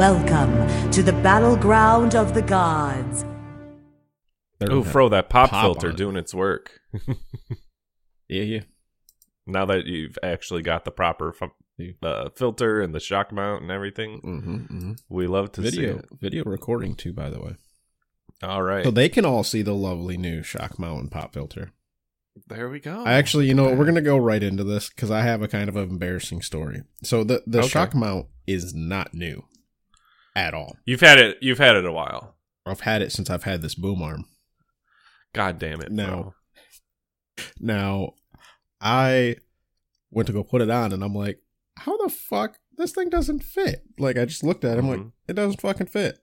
Welcome to the battleground of the gods. Oh, Fro, that pop, Pop filter it. doing its work. Yeah, yeah. now that you've actually got the proper fu- uh, filter and the shock mount and everything, Mm-hmm, mm-hmm. we love to Video, see it. video recording too, by the way. All right, So they can all see the lovely new shock mount and pop filter. there we go. I actually, you know, what, we're gonna go right into this because I have a kind of an embarrassing story. So the the Okay. shock mount is not new at all. you've had it. You've had it a while. I've had it since I've had this boom arm. God damn it! No. Fro. Now, I went to go put it on, and I'm like, how the fuck this thing doesn't fit? Like, I just looked at it, I'm like, Mhm. it doesn't fucking fit.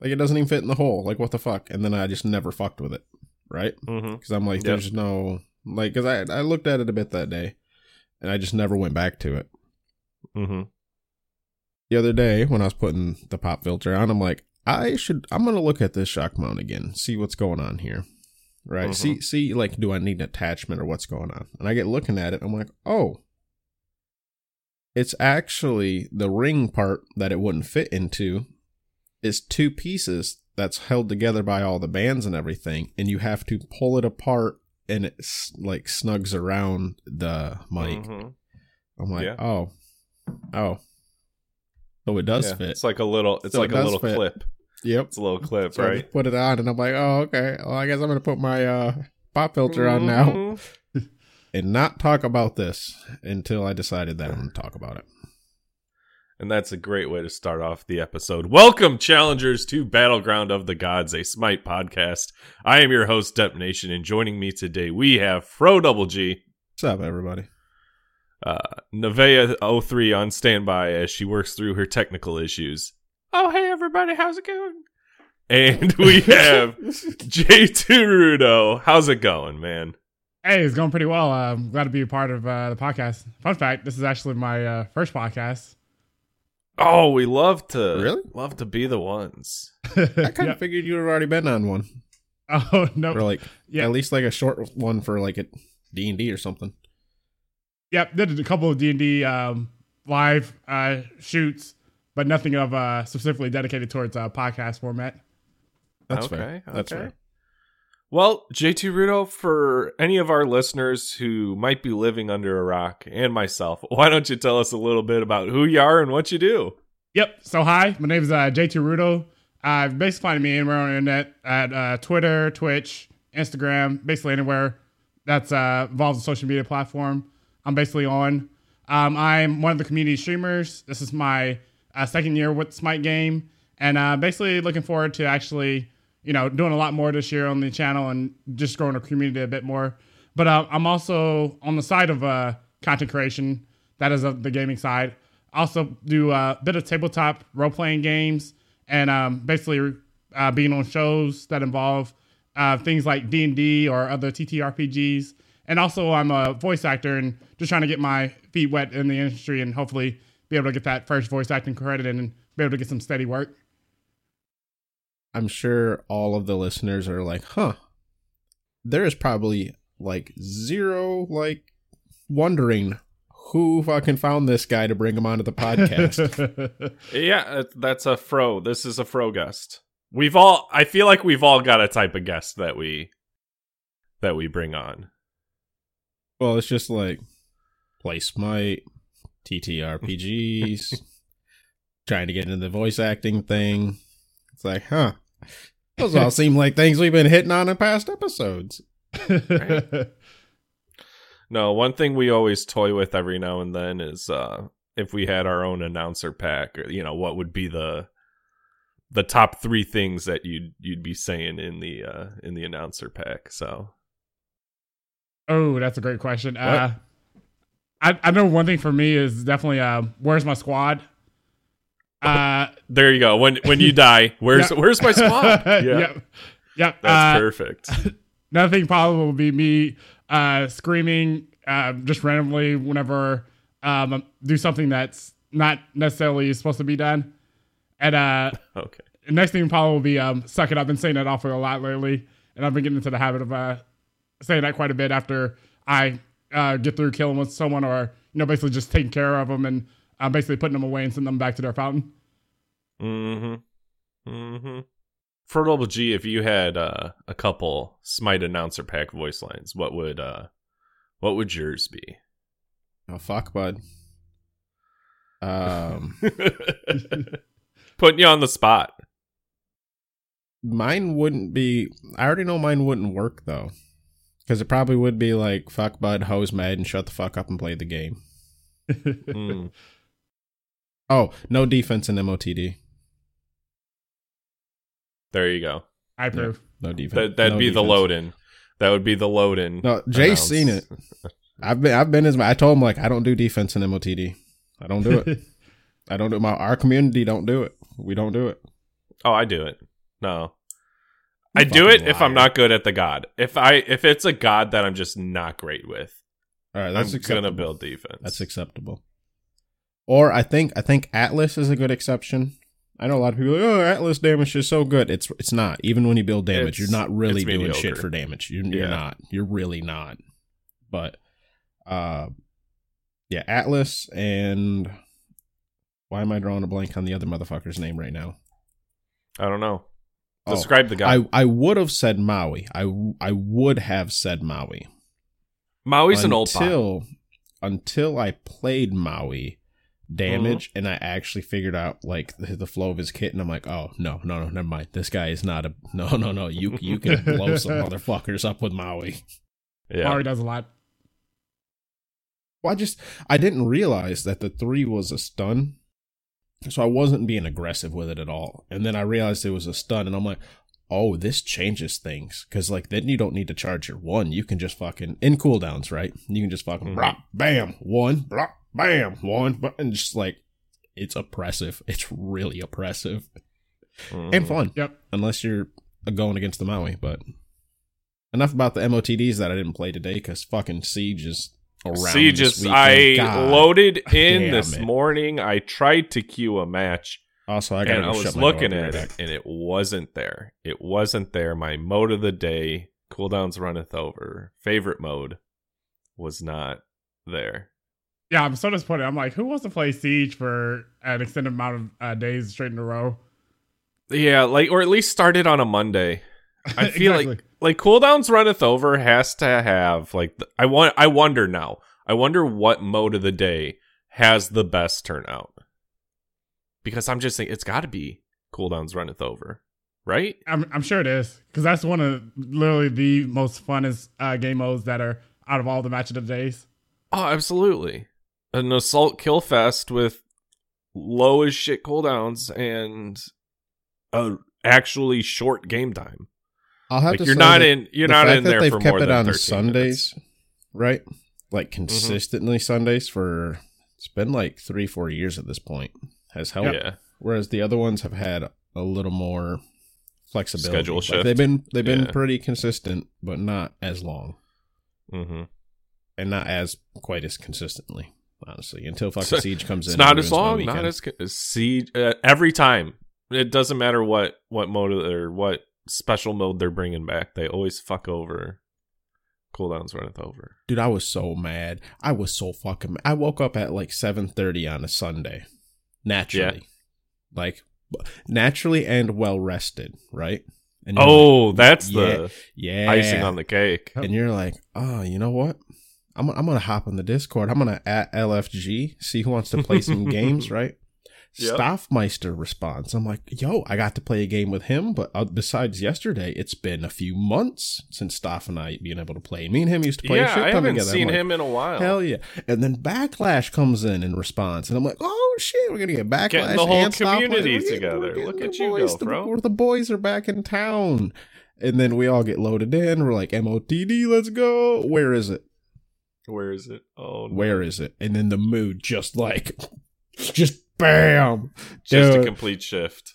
Like, it doesn't even fit in the hole. Like, what the fuck? And then I just never fucked with it, right? Because I'm like, Yep. there's no like, because I I looked at it a bit that day, and I just never went back to it. Mhm. The other day when I was putting the pop filter on, I'm like, I should. I'm gonna look at this shock mount again, see what's going on here, right? See, see, like, do I need an attachment or what's going on? And I get looking at it, I'm like, oh, it's actually the ring part that it wouldn't fit into is two pieces that's held together by all the bands and everything, and you have to pull it apart, and it s- like snugs around the mic. Mhm. I'm like, Yeah. oh, oh, so it does Yeah, fit. It's like a little. It's So like it a little fit. clip. Yep. It's a little clip, So right? put it on, and I'm like, oh, okay. Well, I guess I'm gonna put my uh, pop filter on now, Mhm. and not talk about this until I decided that I'm gonna talk about it. And that's a great way to start off the episode. Welcome, challengers, to Battleground of the Gods, a Smite podcast. I am your host, Dep Nation, and joining me today we have Fro Double G, What's up, everybody? Uh, Nevea03 on standby as she works through her technical issues. Oh, hey, everybody, how's it going? And we have JT Rudo. How's it going, man? Hey, it's going pretty well. Uh, I'm glad to be a part of uh, the podcast. Fun fact: this is actually my uh, first podcast. Oh, we love to Really? love to be the ones. I kind Yeah. of figured you had already been on one, Oh no! or like Yeah. at least like a short one for like a D and D or something. Yep, did a couple of D and D um, live uh, shoots, but nothing of uh, specifically dedicated towards uh, podcast format. That's okay, fair. That's okay. fair. Well, JT Rudo, for any of our listeners who might be living under a rock, and myself, why don't you tell us a little bit about who you are and what you do? Yep. So hi, my name is uh, JT Rudo. Uh, basically find me anywhere on the internet at uh, Twitter, Twitch, Instagram, basically anywhere that's uh, involves a social media platform. I'm basically on. Um, I'm one of the community streamers. This is my uh, second year with Smite Game, and uh, basically looking forward to actually, you know, doing a lot more this year on the channel and just growing the community a bit more. But uh, I'm also on the side of uh, content creation. That is of the gaming side. Also do a bit of tabletop role playing games and um, basically uh, being on shows that involve uh, things like D and D or other TTRPGs. And also, I'm a voice actor and just trying to get my feet wet in the industry and hopefully be able to get that first voice acting credit and be able to get some steady work. I'm sure all of the listeners are like, huh. There is probably like zero like wondering who fucking found this guy to bring him onto the podcast. Yeah, that's a fro. This is a fro guest. We've all. I feel like we've all got a type of guest that we that we bring on. Well, it's just like play Smite, TTRPGs, trying to get into the voice acting thing. It's like, huh. Those all seem like things we've been hitting on in past episodes. No, one thing we always toy with every now and then is uh if we had our own announcer pack, or, you know, what would be the the top three things that you'd you'd be saying in the uh in the announcer pack. So oh, that's a great question. Uh, I, I know one thing for me is definitely uh, where's my squad? Uh, there you go. When when you die, where's Yeah. where's my squad? Yeah, yep. Yep. that's uh, perfect. Another thing probably will be me uh, screaming uh, just randomly whenever um, do something that's not necessarily supposed to be done. And uh, Okay. next thing probably will be um, suck it up. Been saying that awful a lot lately, and I've been getting into the habit of uh, saying that quite a bit after I uh, get through killing with someone, or you know, basically just taking care of them and uh, basically putting them away and sending them back to their fountain. Mm-hmm. Mm-hmm. Fro Double G, if you had uh, a couple Smite announcer pack voice lines, what would uh what would yours be? Oh fuck, bud. Um, Putting you on the spot. mine wouldn't be. I already know mine wouldn't work though, because it probably would be like fuck, bud, hose mad, and shut the fuck up and play the game. Mm. Oh, no defense in MOTD. There you go. I approve. No defense. That that'd no be the defense. load in. That would be the load in. No, Jay's seen it. I've been I've been as I told him like I don't do defense in MOTD. I don't do it. I don't do it. My our community don't do it. We don't do it. Oh, I do it. No. I do it fucking if I'm not good at the god. If I if it's a god that I'm just not great with, All right, that's I'm acceptable. gonna build defense. That's acceptable. Or I think I think Atlas is a good exception. I know a lot of people. Are like, oh, Atlas damage is so good. It's it's not. Even when you build damage, It's- you're not really doing mediocre. shit for damage. You're, you're not. You're really not. But, uh, yeah, Atlas and why am I drawing a blank on the other motherfucker's name right now? I don't know. Oh, Describe the guy. I I would have said Maui. I I would have said Maui. Maui's an old until until I played Maui damage Mm-hmm. and I actually figured out like the, the flow of his kit and I'm like, oh no, no, no, never mind. This guy is not a no, no, no. You you can blow some motherfuckers up with Maui. Yeah. Maui does a lot. Well, I just I didn't realize that the three was a stun, so I wasn't being aggressive with it at all. And then I realized it was a stun, and I'm like, oh, this changes things because like then you don't need to charge your one. You can just fucking in cooldowns, right? You can just fucking Mhm. blah, bam one, blah, bam one, and just like it's oppressive. It's really oppressive Mhm. and fun Yep. unless you're going against the Maui. But enough about the MOTDs that I didn't play today because fucking Siege is around. Siege this is. weekend. I God loaded in damn this it. morning. I tried to queue a match, Also, I got and to I was looking at it, and it wasn't there. It wasn't there. My mode of the day, cooldowns runneth over. Favorite mode was not there. Yeah, I'm so disappointed. I'm like, who wants to play Siege for an extended amount of uh, days straight in a row? Yeah, like or at least started on a Monday. I feel like Exactly. like cooldowns runneth over has to have like the, I want I wonder now. I wonder what mode of the day has the best turnout. Because I'm just thinking it's got to be cooldowns runneth over, right? I'm, I'm sure it is because that's one of literally the most funnest uh, game modes that are out of all the match of the days. Oh, absolutely. An assault kill fest with low as shit cooldowns and a actually short game time. I'll have Like to you're say not in you're the not fact in that there they've for kept more it on Sundays, minutes. right? Like Mm-hmm. consistently Sundays for it's been like three, four years at this point. Has helped. Yeah. Whereas the other ones have had a little more flexibility. Schedule Like, shift. they've been they've been Yeah. pretty consistent, but not as long, hmm and not as quite as consistently. Honestly, until fucking So- Siege comes in, It's not as long, not as as siege uh, every time. It doesn't matter what what mode or what special mode they're bringing back. They always fuck over cooldowns runneth over. Dude, I was so mad. I was so fucking. Mad. I woke up at like seven thirty on a Sunday, naturally, like naturally and well rested, right? And Oh, like, that's yeah, the yeah icing on the cake. And you're like, oh, you know what? I'm I'm gonna hop on the Discord. I'm gonna at LFG see who wants to play some games, right? Yep. Stoffmeister responds. I'm like, yo, I got to play a game with him, but uh, besides yesterday, it's been a few months since Staff and I being able to play. Me and him used to play a Yeah, shit I haven't together. Seen like, him in a while. Hell yeah! And then Backlash comes in in response, and I'm like, "Oh shit, we're gonna get Backlash Getting the whole and community getting- together. we're Look at you boys, go, the, bro. The boys are back in town, and then we all get loaded in. We're like, "MOTD, let's go." Where is it? Where is it? Oh, no. Where is it? And then the mood just like, just bam, Just a complete shift.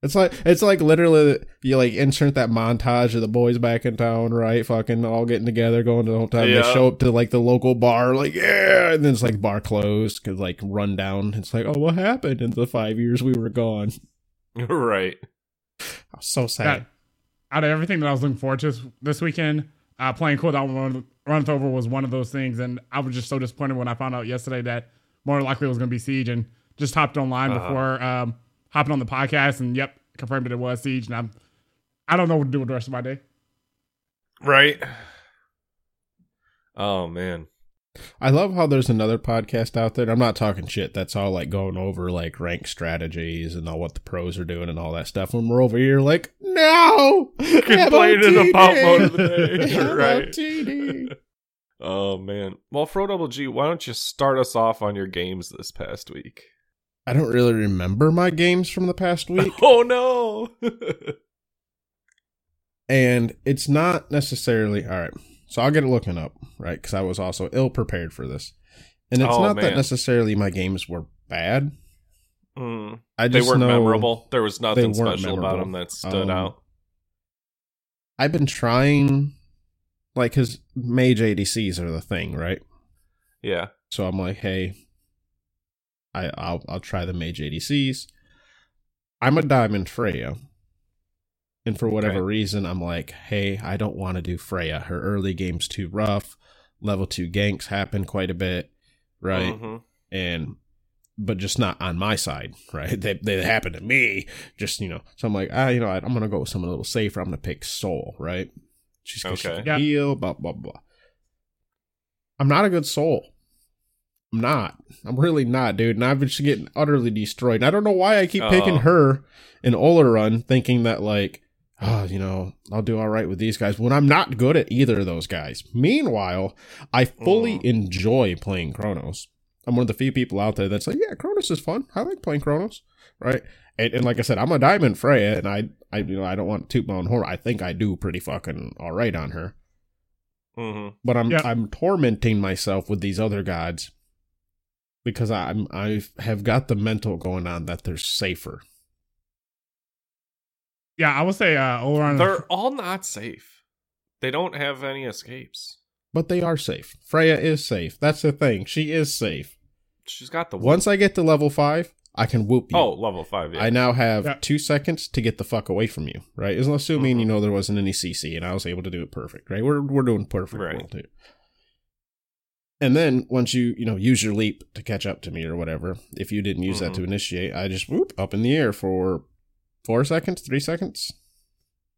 It's like it's like literally you like insert that montage of the boys back in town, right? Fucking all getting together, going to the whole time. Yeah. They show up to like the local bar, like yeah, and then it's like bar closed because like run down. It's like oh, what happened in the five years we were gone? right. I was so That, sad. out of everything that I was looking forward to this, this weekend, uh, playing Cooldown Run, Run It Over was one of those things. And I was just so disappointed when I found out yesterday that more likely it was going to be Siege and just hopped online Uh-huh. before um, hopping on the podcast and yep, confirmed that it was Siege. And I'm, I don't know what to do with the rest of my day. Right. Oh man. I love how there's another podcast out there. I'm not talking shit. That's all like going over like rank strategies and all what the pros are doing and all that stuff. When we're over here, like, no, Complaining about mode of the day. right. MOTD. Oh man. Well, Fro Double G, why don't you start us off on your games this past week? I don't really remember my games from the past week, Oh no. and it's not necessarily all right. So I'll get it looking up, right? Because I was also ill prepared for this, and it's Oh, not that necessarily my games were bad. Mm. I They weren't memorable. There was nothing special about them that stood Um, out. I've been trying, like, because mage ADCs are the thing, right? Yeah. So I'm like, hey, I I'll I'll try the mage ADCs. I'm a diamond Freya. And for whatever Okay. reason, I'm like, hey, I don't want to do Freya. Her early game's too rough. Level two ganks happen quite a bit, right? Mhm. And but just not on my side, right? They they happen to me. Just you know, so I'm like, ah, you know, what? I'm gonna go with someone a little safer. I'm gonna pick Sol, right? She's 'cause she Okay. can Yeah. heal, blah blah blah. I'm not a good Sol. I'm not. I'm really not, dude. And I've been just getting utterly destroyed. And I don't know why I keep picking Oh. her in Olorun, thinking that like, oh, you know, I'll do all right with these guys when I'm not good at either of those guys. Meanwhile, I fully Mm. enjoy playing Chronos. I'm one of the few people out there that's like, yeah, Chronos is fun. I like playing Chronos, right? And, and like I said, I'm a Diamond Freya, and I, I, you know, I don't want to toot my own horn. I think I do pretty fucking all right on her Mhm. but I'm Yeah. I'm tormenting myself with these other gods because I'm I have got the mental going on that they're safer. Yeah, I would say uh, Olorun. They're all not safe. They don't have any escapes. But they are safe. Freya is safe. That's the thing. She is safe. She's got the Once I get to level five, I can whoop you. Oh, level five. Yeah. I now have Yeah. two seconds to get the fuck away from you, right? As assuming Mhm. you know there wasn't any CC and I was able to do it perfect, right? We're we're doing perfect Right. well too. And then once you you know use your leap to catch up to me or whatever, if you didn't use that Mhm. to initiate, I just whoop up in the air for four seconds, three seconds.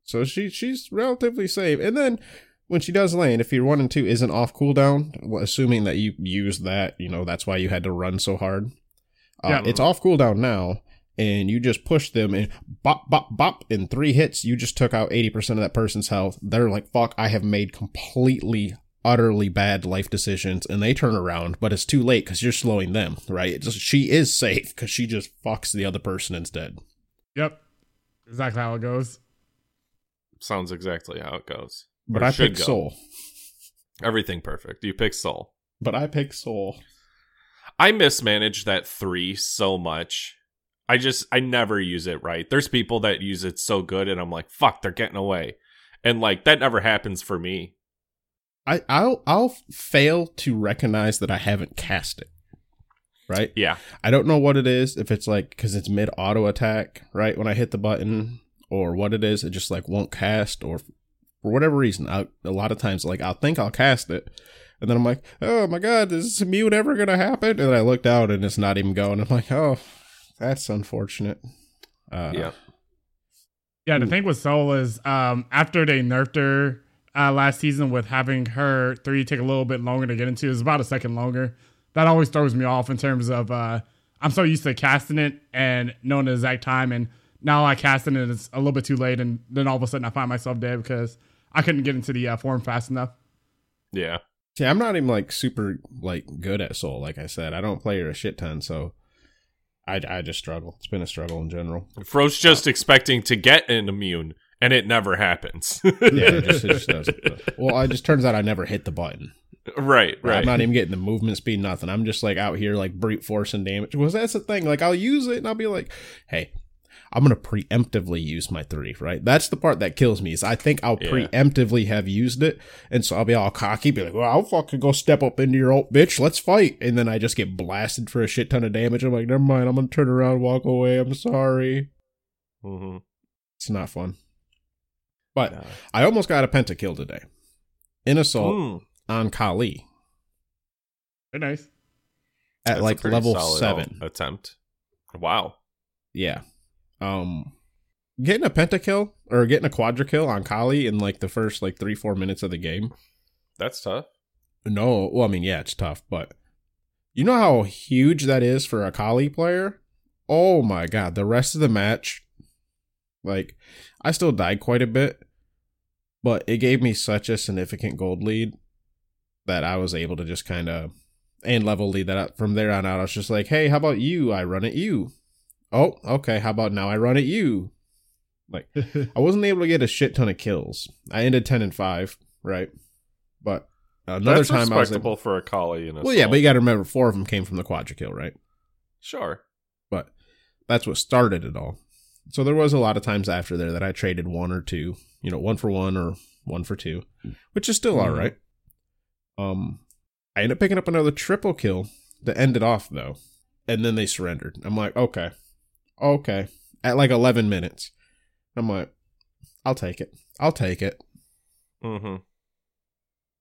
So she she's relatively safe. And then when she does land, if your one and two isn't off cooldown, assuming that you used that, you know that's why you had to run so hard. Uh, Yeah. it's off cooldown now, and you just push them and bop bop bop in three hits. You just took out eighty percent of that person's health. They're like, "Fuck! I have made completely." Utterly bad life decisions, and they turn around, but it's too late because you're slowing them, right? It's just, she is safe because she just fucks the other person instead. Yep, exactly how it goes. Sounds exactly how it goes. But Or I should pick go. Sol. Everything perfect. You pick Sol. But I pick Sol. I mismanage that three so much. I just I never use it right. There's people that use it so good, and I'm like, fuck, they're getting away, and like that never happens for me. I I'll I'll fail to recognize that I haven't cast it. Right? Yeah, I don't know what it is. If it's like because it's mid auto attack, right? When I hit the button, or what it is, it just like won't cast, or for whatever reason. I, a lot of times, like I'll think I'll cast it, and then I'm like, oh my god, is this mute ever gonna happen? And then I looked out and it's not even going. I'm like, oh, that's unfortunate. Uh, yeah. Yeah, the Ooh. thing with Sol is um, after they nerfed her uh, last season with having her three take a little bit longer to get into, it's about a second longer. That always throws me off in terms of uh, I'm so used to casting it and knowing the exact time, and now I cast it and it's a little bit too late, and then all of a sudden I find myself dead because I couldn't get into the uh, form fast enough. Yeah. See, I'm not even like super like good at Sol. Like I said, I don't play her a shit ton, so I I just struggle. It's been a struggle in general. Fro's just expecting to get an immune, and it never happens. Yeah, it just, it just doesn't. Well, it just turns out I never hit the button. right, right. I'm not even getting the movement speed, nothing. I'm just like out here like brute force and damage. Because that's the thing. Like I'll use it and I'll be like, hey, I'm gonna preemptively use my three, right? That's the part that kills me. Is I think I'll Yeah. preemptively have used it, and so I'll be all cocky, be like, well, I'll fucking go step up into your old bitch, let's fight, and then I just get blasted for a shit ton of damage. I'm like, never mind, I'm gonna turn around, walk away. I'm sorry. hmm It's not fun. But I almost got a pentakill today in assault Mm, on Kali Very nice. at that's like pretty level solid seven. attempt. Wow. Yeah. Um, getting a pentakill or getting a quadra kill on Kali in like the first like three four minutes of the game. That's tough. No, well, I mean, yeah, it's tough, but you know how huge that is for a Kali player. Oh my god, the rest of the match, like, I still died quite a bit, but it gave me such a significant gold lead that I was able to just kind of and level lead that up from there on out. I was just like, hey, how about you? I run at you. Oh, okay. How about now I run at you? Like, I wasn't able to get a shit ton of kills. I ended ten and five, right? But another That's time I was respectable able, for a Kali. In a well, yeah, but you got to remember four of them came from the quadra kill, right? sure. But that's what started it all. So there was a lot of times after there that I traded one or two, you know, one for one or one for two, which is still all Mhm. right. Um, I ended up picking up another triple kill to end it off though, and then they surrendered. I'm like, okay, okay, at like 11 minutes. I'm like, I'll take it. I'll take it. Mm-hmm.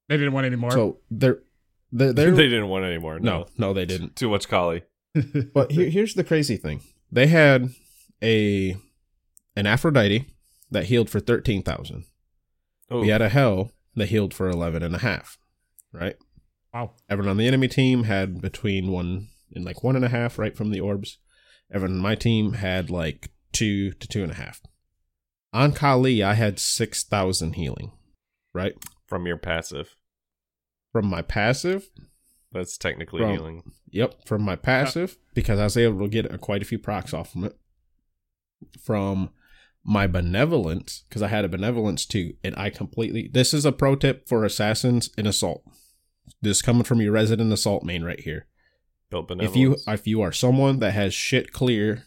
They didn't want any more. So they're they're, They they're didn't want any more. no no they didn't. Too much Kali. But here, here's the crazy thing: they had a an Aphrodite that healed for thirteen thousand. Oh, We had a Hel that healed for eleven and a half. Right. wow. Everyone on the enemy team had between one and like one and a half, right from the orbs. Everyone on my team had like two to two and a half. On Kali, I had six thousand healing. Right from your passive. from my passive. That's technically From- healing. Yep, from my passive because I was able to get a, quite a few procs off from it. From my benevolence because I had a benevolence too, and I completely. This is a pro tip for assassins in assault. This is coming from your resident assault main right here. Built If you if you are someone that has shit clear,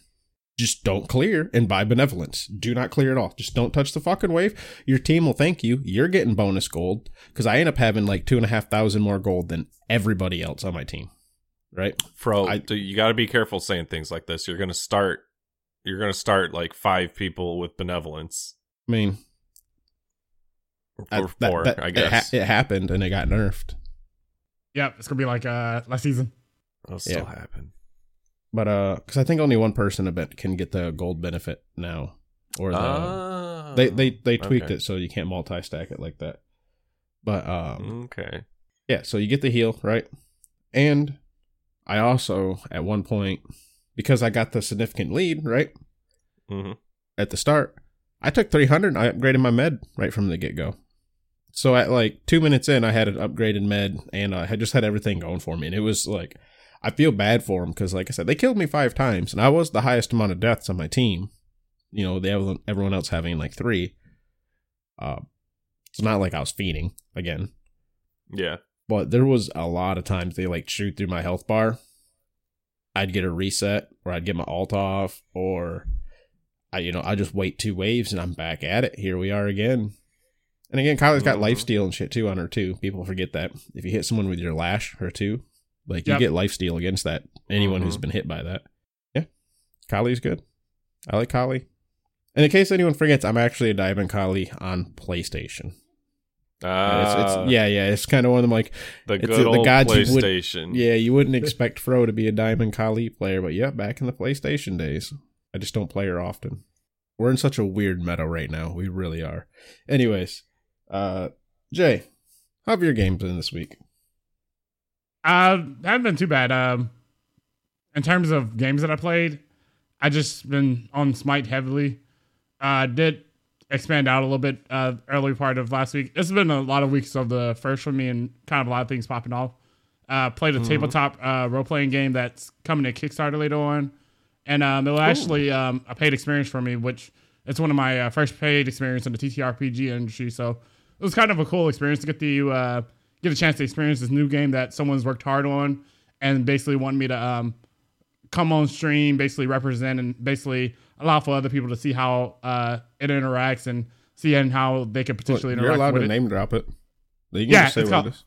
just don't clear and buy benevolence. Do not clear at all. Just don't touch the fucking wave. Your team will thank you. You're getting bonus gold because I end up having like two and a half thousand more gold than everybody else on my team. Right. Fro, I- you got to be careful saying things like this. You're gonna start. You're gonna start like five people with benevolence. I mean, Or I- four, that- that- I it, guess. ha- it happened and it got nerfed. Yep, it's gonna be like uh last season. That'll still Yeah. happen. But uh, because I think only one person a bit can get the gold benefit now, or the Ah, they they they tweaked okay. it so you can't multi stack it like that. But um, Okay. yeah, so you get the heal right, and I also at one point because I got the significant lead right hmm at the start, I took 300 and I upgraded my med right from the get go. So at like two minutes in, I had an upgraded med and I had just had everything going for me. And it was like, I feel bad for them because, like I said, they killed me five times and I was the highest amount of deaths on my team. You know, they have everyone else having like three. Uh, it's not like I was feeding again, Yeah. but there was a lot of times they like shoot through my health bar. I'd get a reset or I'd get my alt off or I you know, I just wait two waves and I'm back at it. Here we are again. And again, Kali's got Mhm. life steal and shit too on her too. People forget that. If you hit someone with your lash or two, like you get life steal against that. Anyone who's Mhm. been hit by that. Yeah. Kali's good. I like Kali. And in case anyone forgets, I'm actually a Diamond Kali on PlayStation. And Ah, it's, it's yeah, yeah. It's kind of one of them like the it's good the old gods you would- PlayStation. yeah, you wouldn't expect Fro to be a Diamond Kali player, but yeah, back in the PlayStation days. I just don't play her often. We're in such a weird meta right now. We really are. Anyways, uh Jay, how have your games been this week? Uh, haven't been too bad. Um, in terms of games that I played, I just been on Smite heavily. Uh, did expand out a little bit uh early part of last week. It's been a lot of weeks of the first for me and kind of a lot of things popping off. Uh, played a tabletop uh role playing game that's coming to Kickstarter later on, and um, it was actually um a paid experience for me, which it's one of my uh, first paid experience in the TTRPG industry. So it was kind of a cool experience to get the uh get a chance to experience this new game that someone's worked hard on and basically wanted me to um, come on stream, basically represent and basically allow for other people to see how uh, it interacts and see and how they can potentially interact. You're allowed with to it. name drop it. Yeah, it's what called- it.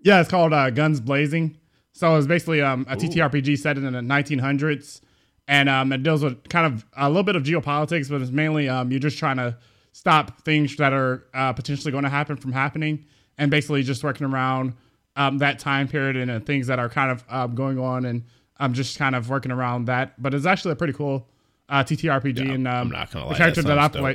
Yeah, it's called uh, Guns Blazing. So it's basically um, a TTRPG set in the 1900s, and um, it deals with kind of a little bit of geopolitics, but it's mainly um, you're just trying to stop things that are uh, potentially going to happen from happening, and basically just working around um, that time period and uh, things that are kind of um, going on, and I'm just kind of working around that. But it's actually a pretty cool uh, TTRPG, Yeah, and um, I'm not gonna lie. the character that, I sounds play.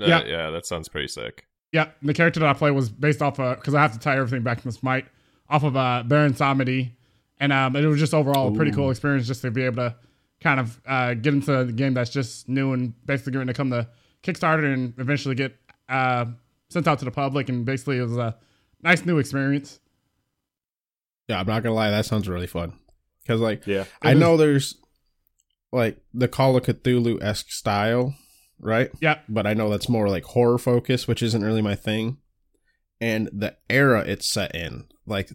Uh, Yeah. yeah, that sounds pretty sick. Yeah, the character that I play was based off of because I have to tie everything back to this Smite off of uh, Baron Samedi, and um, it was just overall a pretty cool experience just to be able to kind of uh, get into the game that's just new and basically going to come to Kickstarter and eventually get uh, sent out to the public. And basically, it was a nice new experience. Yeah, I'm not gonna lie. That sounds really fun. Because like Yeah. I know there's like the Call of Cthulhu esque style, right? Yeah, But I know that's more like horror focus, which isn't really my thing. And the era it's set in, like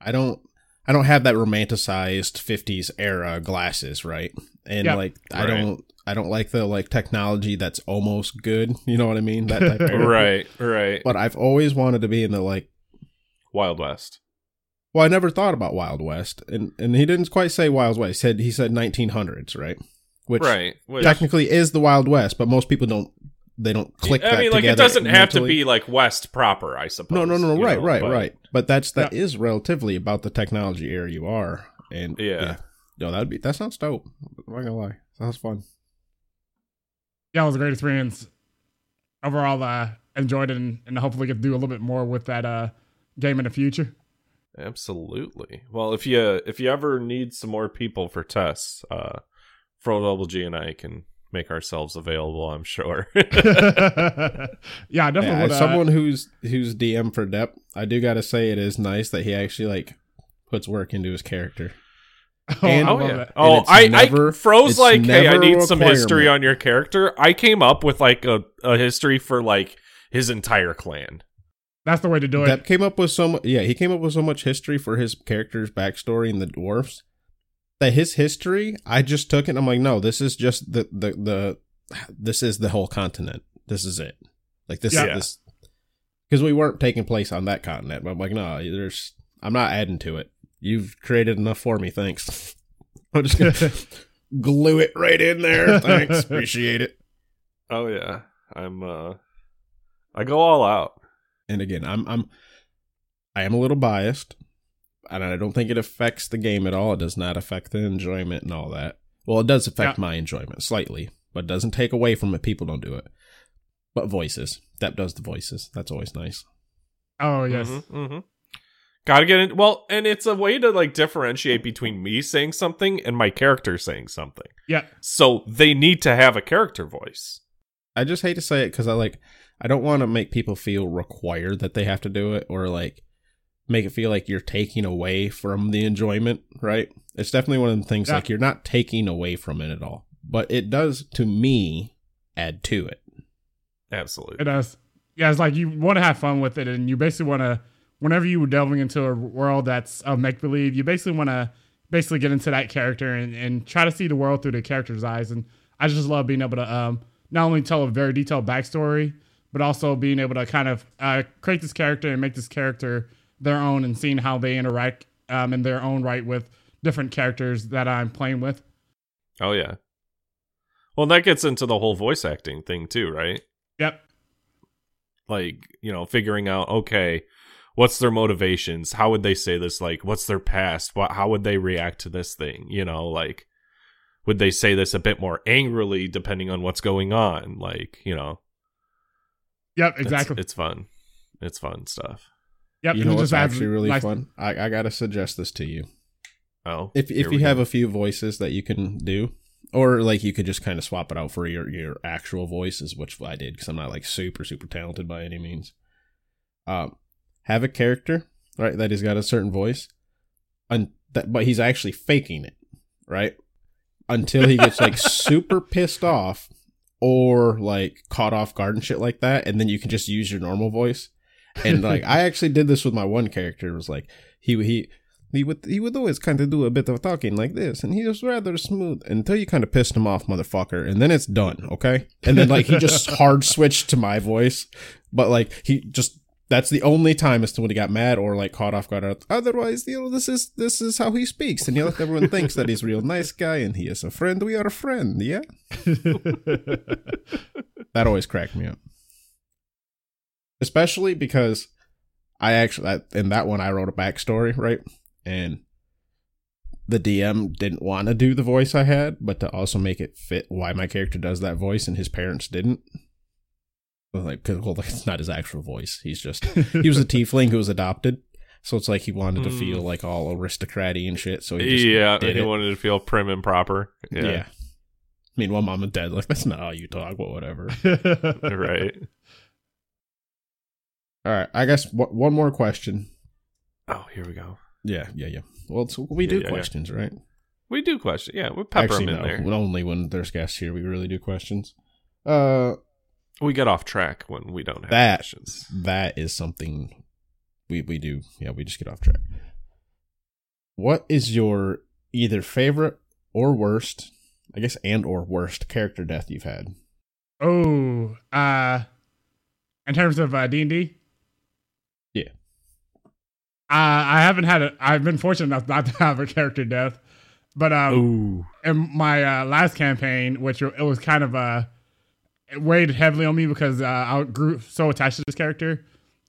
I don't I don't have that romanticized 50s era glasses, right? And Yeah. like I Right. don't I don't like the like technology that's almost good, you know what I mean? That type of era. Right, right. But I've always wanted to be in the like Wild West. Well, I never thought about Wild West, and and he didn't quite say Wild West. He said he said 1900s, right? Which right. Which, technically is the Wild West, but most people don't they don't click. I that mean, like it doesn't have to be like West proper, I suppose. No, no, no, you right, know, right, but- right. But that's that is relatively about the technology era you are, and Yeah. no, that'd be that sounds dope. I'm not gonna lie, sounds fun. yeah, it was a great experience. Overall, uh, enjoyed it and, and hopefully get to do a little bit more with that uh, game in the future. Absolutely. Well, if you if you ever need some more people for tests, uh Fro Double G and I can make ourselves available, I'm sure. yeah, I definitely Yeah, would. Uh, someone who's who's DM for Dep, I do got to say it is nice that he actually like puts work into his character. oh, and- I oh love yeah. it. Oh, it's I, never- I Fro's it's like, hey, I need some history on your character. I came up with like a, a history for like his entire clan. That's the way to do it. Dep came up with so much. Yeah, he came up with so much history for his character's backstory in the dwarfs that his history, I just took it. and I'm like, no, this is just the the the. This is the whole continent. This is it. Like this Yeah. is this because we weren't taking place on that continent. But I'm like, no, there's. I'm not adding to it. You've created enough for me. Thanks. I'm just gonna glue it right in there. Thanks, appreciate it. Oh yeah. I'm uh I go all out. And again i'm i'm i am a little biased and i don't think it affects the game at all it does not affect the enjoyment and all that well it does affect Yeah. my enjoyment slightly but it doesn't take away from it people don't do it but voices that does the voices that's always nice oh yes, hmm Gotta get it. Well, and it's a way to like differentiate between me saying something and my character saying something. yeah. So they need to have a character voice. i just hate to say it because i like i don't want to make people feel required that they have to do it or like make it feel like you're taking away from the enjoyment right it's definitely one of the things Yeah. like you're not taking away from it at all but it does to me add to it Absolutely. It does. Yeah, it's like you want to have fun with it, and you basically want to, whenever you were delving into a world that's of make believe, you basically want to basically get into that character and, and try to see the world through the character's eyes. And I just love being able to um, not only tell a very detailed backstory, but also being able to kind of uh, create this character and make this character their own and seeing how they interact um, in their own right with different characters that I'm playing with. Oh yeah. Well, that gets into the whole voice acting thing too, right? Yep. Like, you know, figuring out okay, what's their motivations? How would they say this? Like, what's their past? What how would they react to this thing? You know, like would they say this a bit more angrily depending on what's going on? Like, you know, Yep. Exactly. It's, fun. It's fun stuff. yep. you and know it what's just actually really nice- fun I, I gotta suggest this to you Oh, if if you go. have a few voices that you can do or like you could just kind of swap it out for your your actual voices which i did because i'm not like super super talented by any means um have a character right that he's got a certain voice and that but he's actually faking it right until he gets like super pissed off or like caught off guard and shit like that and then you can just use your normal voice and like i actually did this with my one character it was like he he he would he would always kind of do a bit of talking like this, and he was rather smooth until you kind of pissed him off, motherfucker, and then it's done, okay? And then like he just hard switched to my voice, but like he just that's the only time as to when he got mad or like caught off guard. Otherwise, you know, this is this is how he speaks, and you know, everyone thinks that he's a real nice guy and he is a friend. We are a friend, yeah. That always cracked me up, especially because I actually in that one I wrote a backstory right, and the DM didn't want to do the voice I had, but to also make it fit why my character does that voice and his parents didn't. Well, like, 'cause, well, it's not his actual voice. He's just he was a tiefling who was adopted, so it's like he wanted to Mm. feel like all aristocratic and shit. So he just Yeah, did he it. wanted to feel prim and proper. Yeah. Yeah, Meanwhile, mom and dad like that's not how you talk, but whatever. right. All right, I guess w- one more question. Oh, here we go. Yeah, yeah, yeah. Well, it's, we do Yeah, yeah, yeah. questions, right? We do questions Yeah, we pepper Actually, them in no. there. Only when there's guests here, we really do questions. Uh, We get off track when we don't have That- questions. that is something we we do. Yeah, we just get off track. What is your either favorite or worst, I guess, and or worst character death you've had? oh, uh, in terms of uh, D and D, Yeah. Uh, I haven't had a. I've been fortunate enough not to have a character death, but um, Ooh. in my uh, last campaign, which it was kind of uh, it weighed heavily on me because uh, I grew so attached to this character.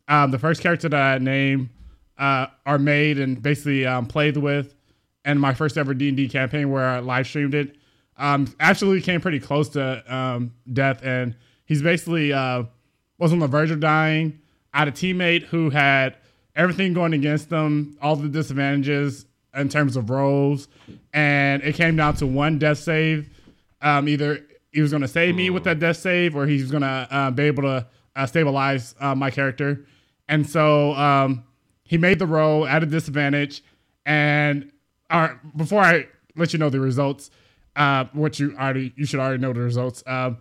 Um, the first character that I named uh, are made and basically um, played with, and my first ever D and D campaign where I live streamed it. Um, actually came pretty close to um, death, and he's basically uh, was on the verge of dying. I had a teammate who had everything going against them, all the disadvantages in terms of roles, and it came down to one death save. Um, either he was going to save me with that death save, or he's going to uh, be able to uh, stabilize uh, my character. And so um, he made the roll at a disadvantage. And uh, before I let you know the results, uh, what you already you should already know the results. Um,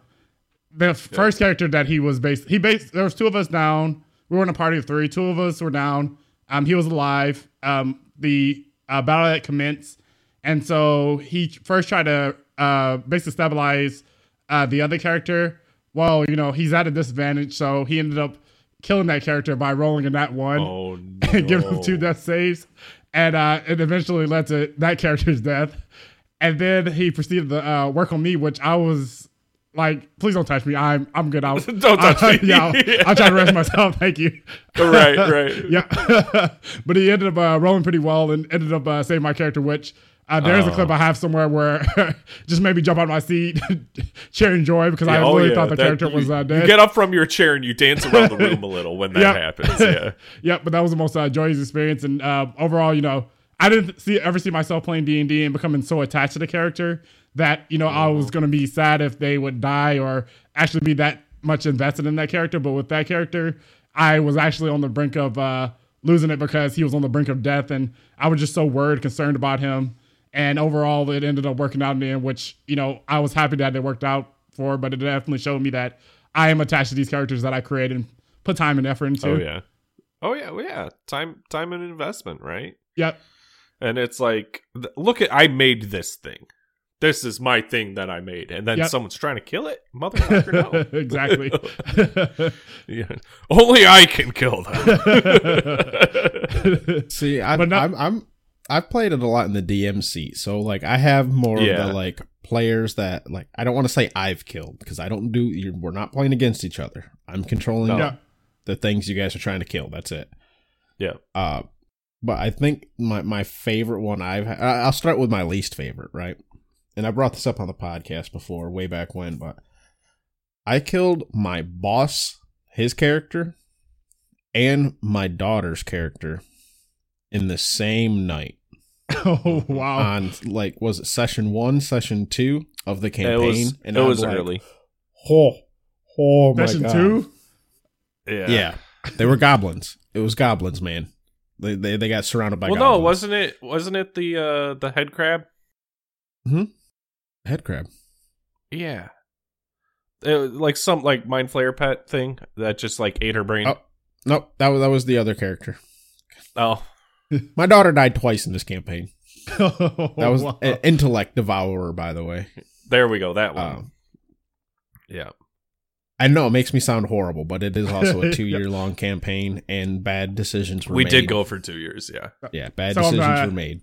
the first character that he was based, he based. There was two of us down. We were in a party of three. Two of us were down. Um, he was alive. Um, the uh, battle had commenced, and so he first tried to uh, basically stabilize uh, the other character. Well, you know he's at a disadvantage, so he ended up killing that character by rolling in that one Oh no. and give him two death saves, and uh, it eventually led to that character's death. And then he proceeded to uh, work on me, which I was like, "Please don't touch me. I'm I'm good. I'll Don't touch I'll, me. Yeah, I'll, I'll try to rest myself. Thank you." right, right. yeah, but he ended up uh, rolling pretty well and ended up uh, saving my character. Which uh, there's a Oh. clip I have somewhere where just made me jump out of my seat, cheering joy because I Yeah, oh, really yeah, thought the that- character you- was uh, You get up from your chair and you dance around the room a little when that Yep. happens. Yeah. Yep, but that was the most uh, joyous experience, and uh, overall, you know, I didn't see ever see myself playing D and D and becoming so attached to the character that you know I was going to be sad if they would die or actually be that much invested in that character. But with that character, I was actually on the brink of uh, losing it because he was on the brink of death, and I was just so worried, concerned about him. And overall, it ended up working out in the end, which you know I was happy that it worked out for. But it definitely showed me that I am attached to these characters that I create and put time and effort into. Oh yeah. Oh yeah. Well, yeah. Time, time and investment, right? Yep. And it's like, look at, I made this thing. This is my thing that I made, and then Yep. someone's trying to kill it, motherfucker. No, exactly. yeah. Only I can kill them. See, I, But not- I'm I'm I've played it a lot in the DM seat, so like I have more of the like players that like I don't want to say I've killed because I don't do. You're, we're not playing against each other. I'm controlling No. yeah. the things you guys are trying to kill. That's it. yeah. Uh, but I think my my favorite one I've ha- I'll start with my least favorite, right? And I brought this up on the podcast before, way back when, but I killed my boss, his character, and my daughter's character in the same night Oh wow. on like was it session one, session two of the It campaign? was, it I'm was like, early. Oh, oh my Session god! two. Yeah. Yeah, they were goblins. It was goblins, man. They they, they got surrounded by. well, goblins. no, wasn't it? Wasn't it the uh the head crab? Hmm. Head crab. Yeah. It like some like mind flayer pet thing that just like ate her brain. Oh. Nope, that was that was the other character. Oh, My daughter died twice in this campaign. that That was wow. an intellect devourer, by the way. there we go. That one. Um, yeah. I know it makes me sound horrible, but it is also a two year long campaign, and bad decisions were made. We made. did go for two years. Yeah. Yeah, bad So, decisions uh, were made.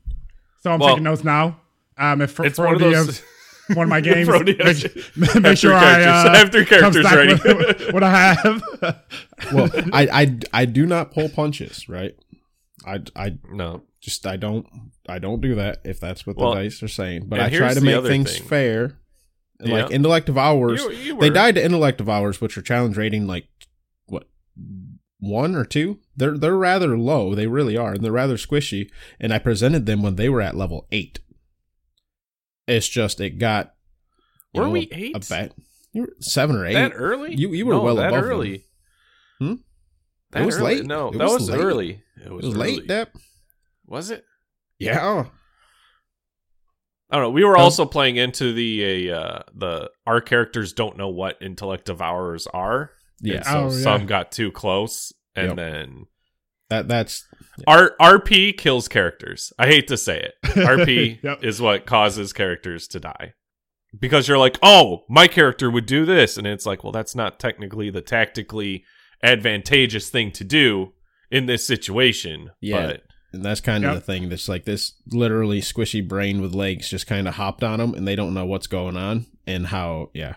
So I'm Well, taking notes now. Um, if It's for one of those. one of my games, make, make sure I, uh, I have three characters ready. with what I have. Well, I, I I do not pull punches, right? I I No. just I don't I don't do that if that's what Well, the dice are saying. But I try to make things thing. fair. And Like Yeah. intellect devourers, You- you they died to intellect devourers, which are challenge rating like what one or two. They're they're rather low. They really are, and they're rather squishy. And I presented them when they were at level eight. It's just it got. Were know, we eight? A bet. You were seven or eight. That early? You- you were No, well that above them. early. Hmm? That It was early? late. No, It that was was, early. It it was, was early. late, That Was it? Yeah. I don't know. We were also playing into the uh, the our characters don't know what intellect devourers are. Yeah. And so Oh, yeah. some got too close, and Yep. then That that's R- RP kills characters. I hate to say it. RP Yep. is what causes characters to die. Because you're like, oh, my character would do this. And it's like, well, that's not technically the tactically advantageous thing to do in this situation. Yeah. But And that's kind of Yep. the thing. That's like this literally squishy brain with legs just kind of hopped on them and they don't know what's going on and how, yeah.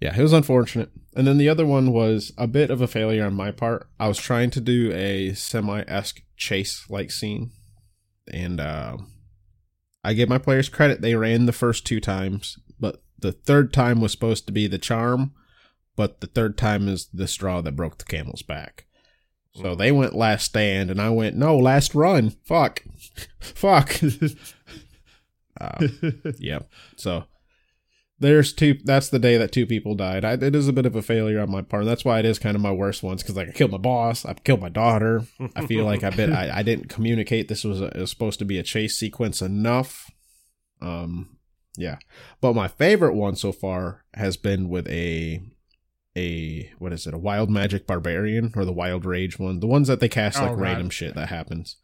Yeah, it was unfortunate. And then the other one was a bit of a failure on my part. I was trying to do a semi esque chase like scene. And uh, I give my players credit. They ran the first two times, but the third time was supposed to be the charm, but the third time is the straw that broke the camel's back. So they went last stand, and I went no last run. Fuck, fuck. uh, yeah. So there's two. That's the day that two people died. I, it is a bit of a failure on my part. That's why it is kind of my worst ones because like I killed my boss, I killed my daughter. I feel like I bit. I, I didn't communicate this was, a, was supposed to be a chase sequence enough. Um, yeah. But my favorite one so far has been with a a what is it? A wild magic barbarian or the wild rage one? The ones that they cast like Oh, random shit that happens.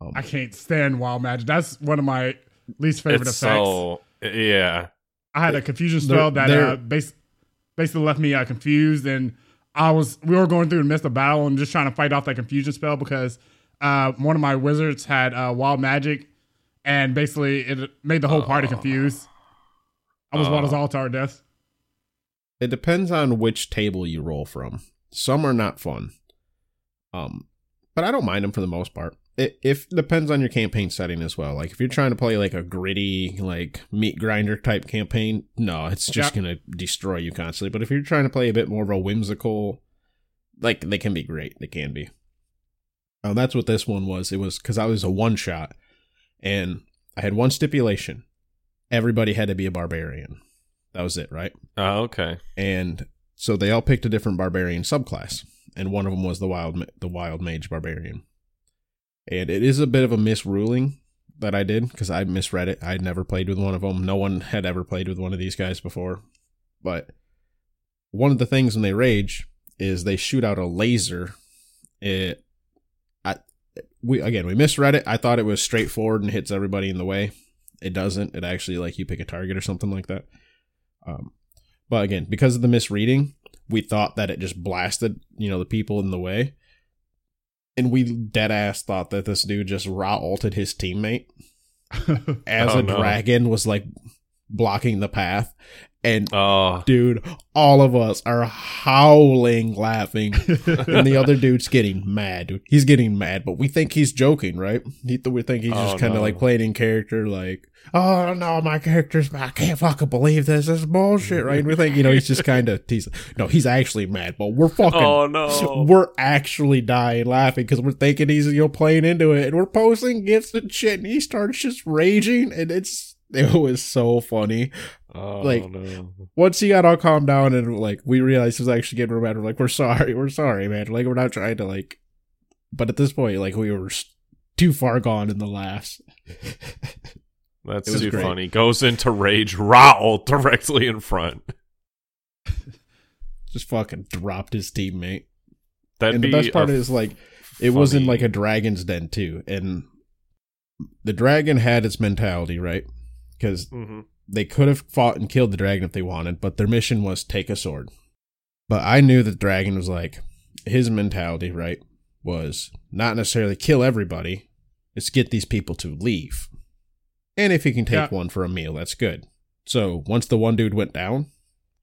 Um, I can't stand wild magic. That's one of my least favorite it's effects. so, yeah. I had a confusion They're- spell that they're- uh, bas- basically left me uh, confused, and I was we were going through the missed a battle and just trying to fight off that confusion spell because uh, one of my wizards had uh, wild magic, and basically it made the whole party Oh. confused. I was wild as all to our death. It depends on which table you roll from. Some are not fun. Um, but I don't mind them for the most part. It if depends on your campaign setting as well. Like if you're trying to play like a gritty, like meat grinder type campaign, no, it's just Yeah. gonna destroy you constantly. But if you're trying to play a bit more of a whimsical, like they can be great. They can be. Um, that's what this one was. It was because I was a one shot, and I had one stipulation: everybody had to be a barbarian. That was it, right? Oh, okay. and so they all picked a different barbarian subclass, and one of them was the wild the wild mage barbarian. And it is a bit of a misruling that I did because I misread it. I'd never played with one of them. No one had ever played with one of these guys before. But one of the things when they rage is they shoot out a laser. It, I, we again we misread it. I thought it was straightforward and hits everybody in the way. It doesn't. It actually like you pick a target or something like that. Um, but again, because of the misreading, we thought that it just blasted, you know, the people in the way. And we dead ass thought that this dude just raw ulted his teammate as Oh, a no. dragon was like blocking the path. And Oh, dude, all of us are howling laughing. and the other dude's getting mad, dude. He's getting mad, but we think he's joking, right? He we think he's Oh, just kind of no. like playing in character, like, oh no, my character's. I can't fucking believe this. This is bullshit, right? And we think, you know, he's just kind of, he's, no, he's actually mad, but we're fucking, oh no. we're actually dying laughing because we're thinking he's, you know, playing into it and we're posting gifts and shit and he starts just raging and it's, it was so funny Oh, like- no. once he got all calmed down and like we realized he was actually getting we're like, we're sorry, we're sorry, man. Like we're not trying to like, but at this point, like we were too far gone in the laughs. That's too great. funny. Goes into rage, Raoul directly in front. Just fucking dropped his teammate. That'd and the be best part is like it was in like a dragon's den too, and the dragon had its mentality right because Mhm. They could have fought and killed the dragon if they wanted, but their mission was take a sword. But I knew that the dragon was like his mentality, right? Was not necessarily kill everybody, it's get these people to leave. And if he can take Yeah. one for a meal, that's good. So once the one dude went down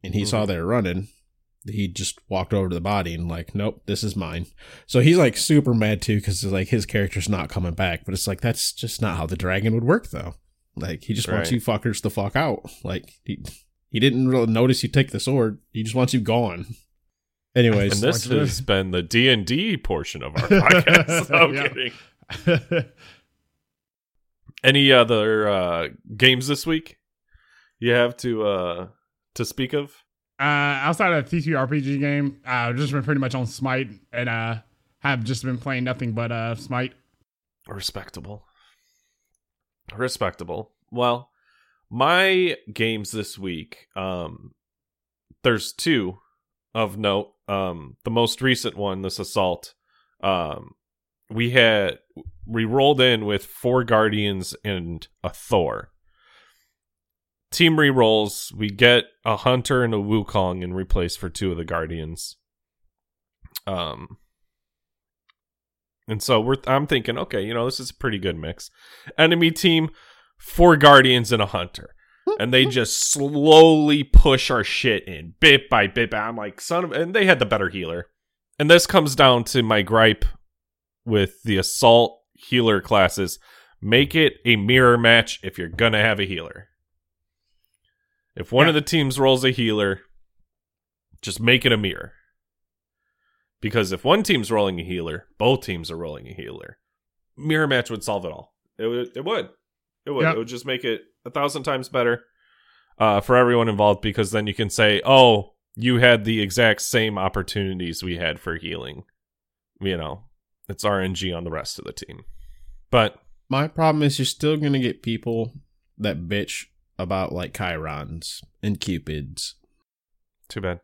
and he saw Mhm. they were running, he just walked over to the body and like, nope, this is mine. So he's like super mad too because like his character's not coming back. But it's like that's just not how the dragon would work though. Like he just wants you fuckers the fuck out. Like he he didn't really notice you take the sword. He just wants you gone. Anyways, And this like- has been the D and D portion of our podcast. No Yeah. kidding. Any other uh, games this week you have to uh, to speak of? Uh, outside of the TTRPG game, uh, I've just been pretty much on Smite and uh, have just been playing nothing but uh, Smite. Respectable. Respectable. Well, my games this week, um there's two of note. Um the most recent one, this assault, um we had we rolled in with four guardians and a Thor. Team re-rolls, we get a hunter and a Wukong in replace for two of the guardians. Um and so we're I'm thinking, okay, you know, this is a pretty good mix. Enemy team, four guardians and a hunter. And they just slowly push our shit in bit by bit. By. I'm like, son of and they had the better healer. And this comes down to my gripe with the assault healer classes. Make it a mirror match if you're gonna have a healer. If one Yeah. of the teams rolls a healer, just make it a mirror. Because if one team's rolling a healer, both teams are rolling a healer. Mirror match would solve it all. It would. It would. It would. Yeah. It would just make it a thousand times better uh, for everyone involved. Because then you can say, "Oh, you had the exact same opportunities we had for healing." You know, it's RNG on the rest of the team. But my problem is you're still gonna get people that bitch about like Chirons and Cupids. too bad.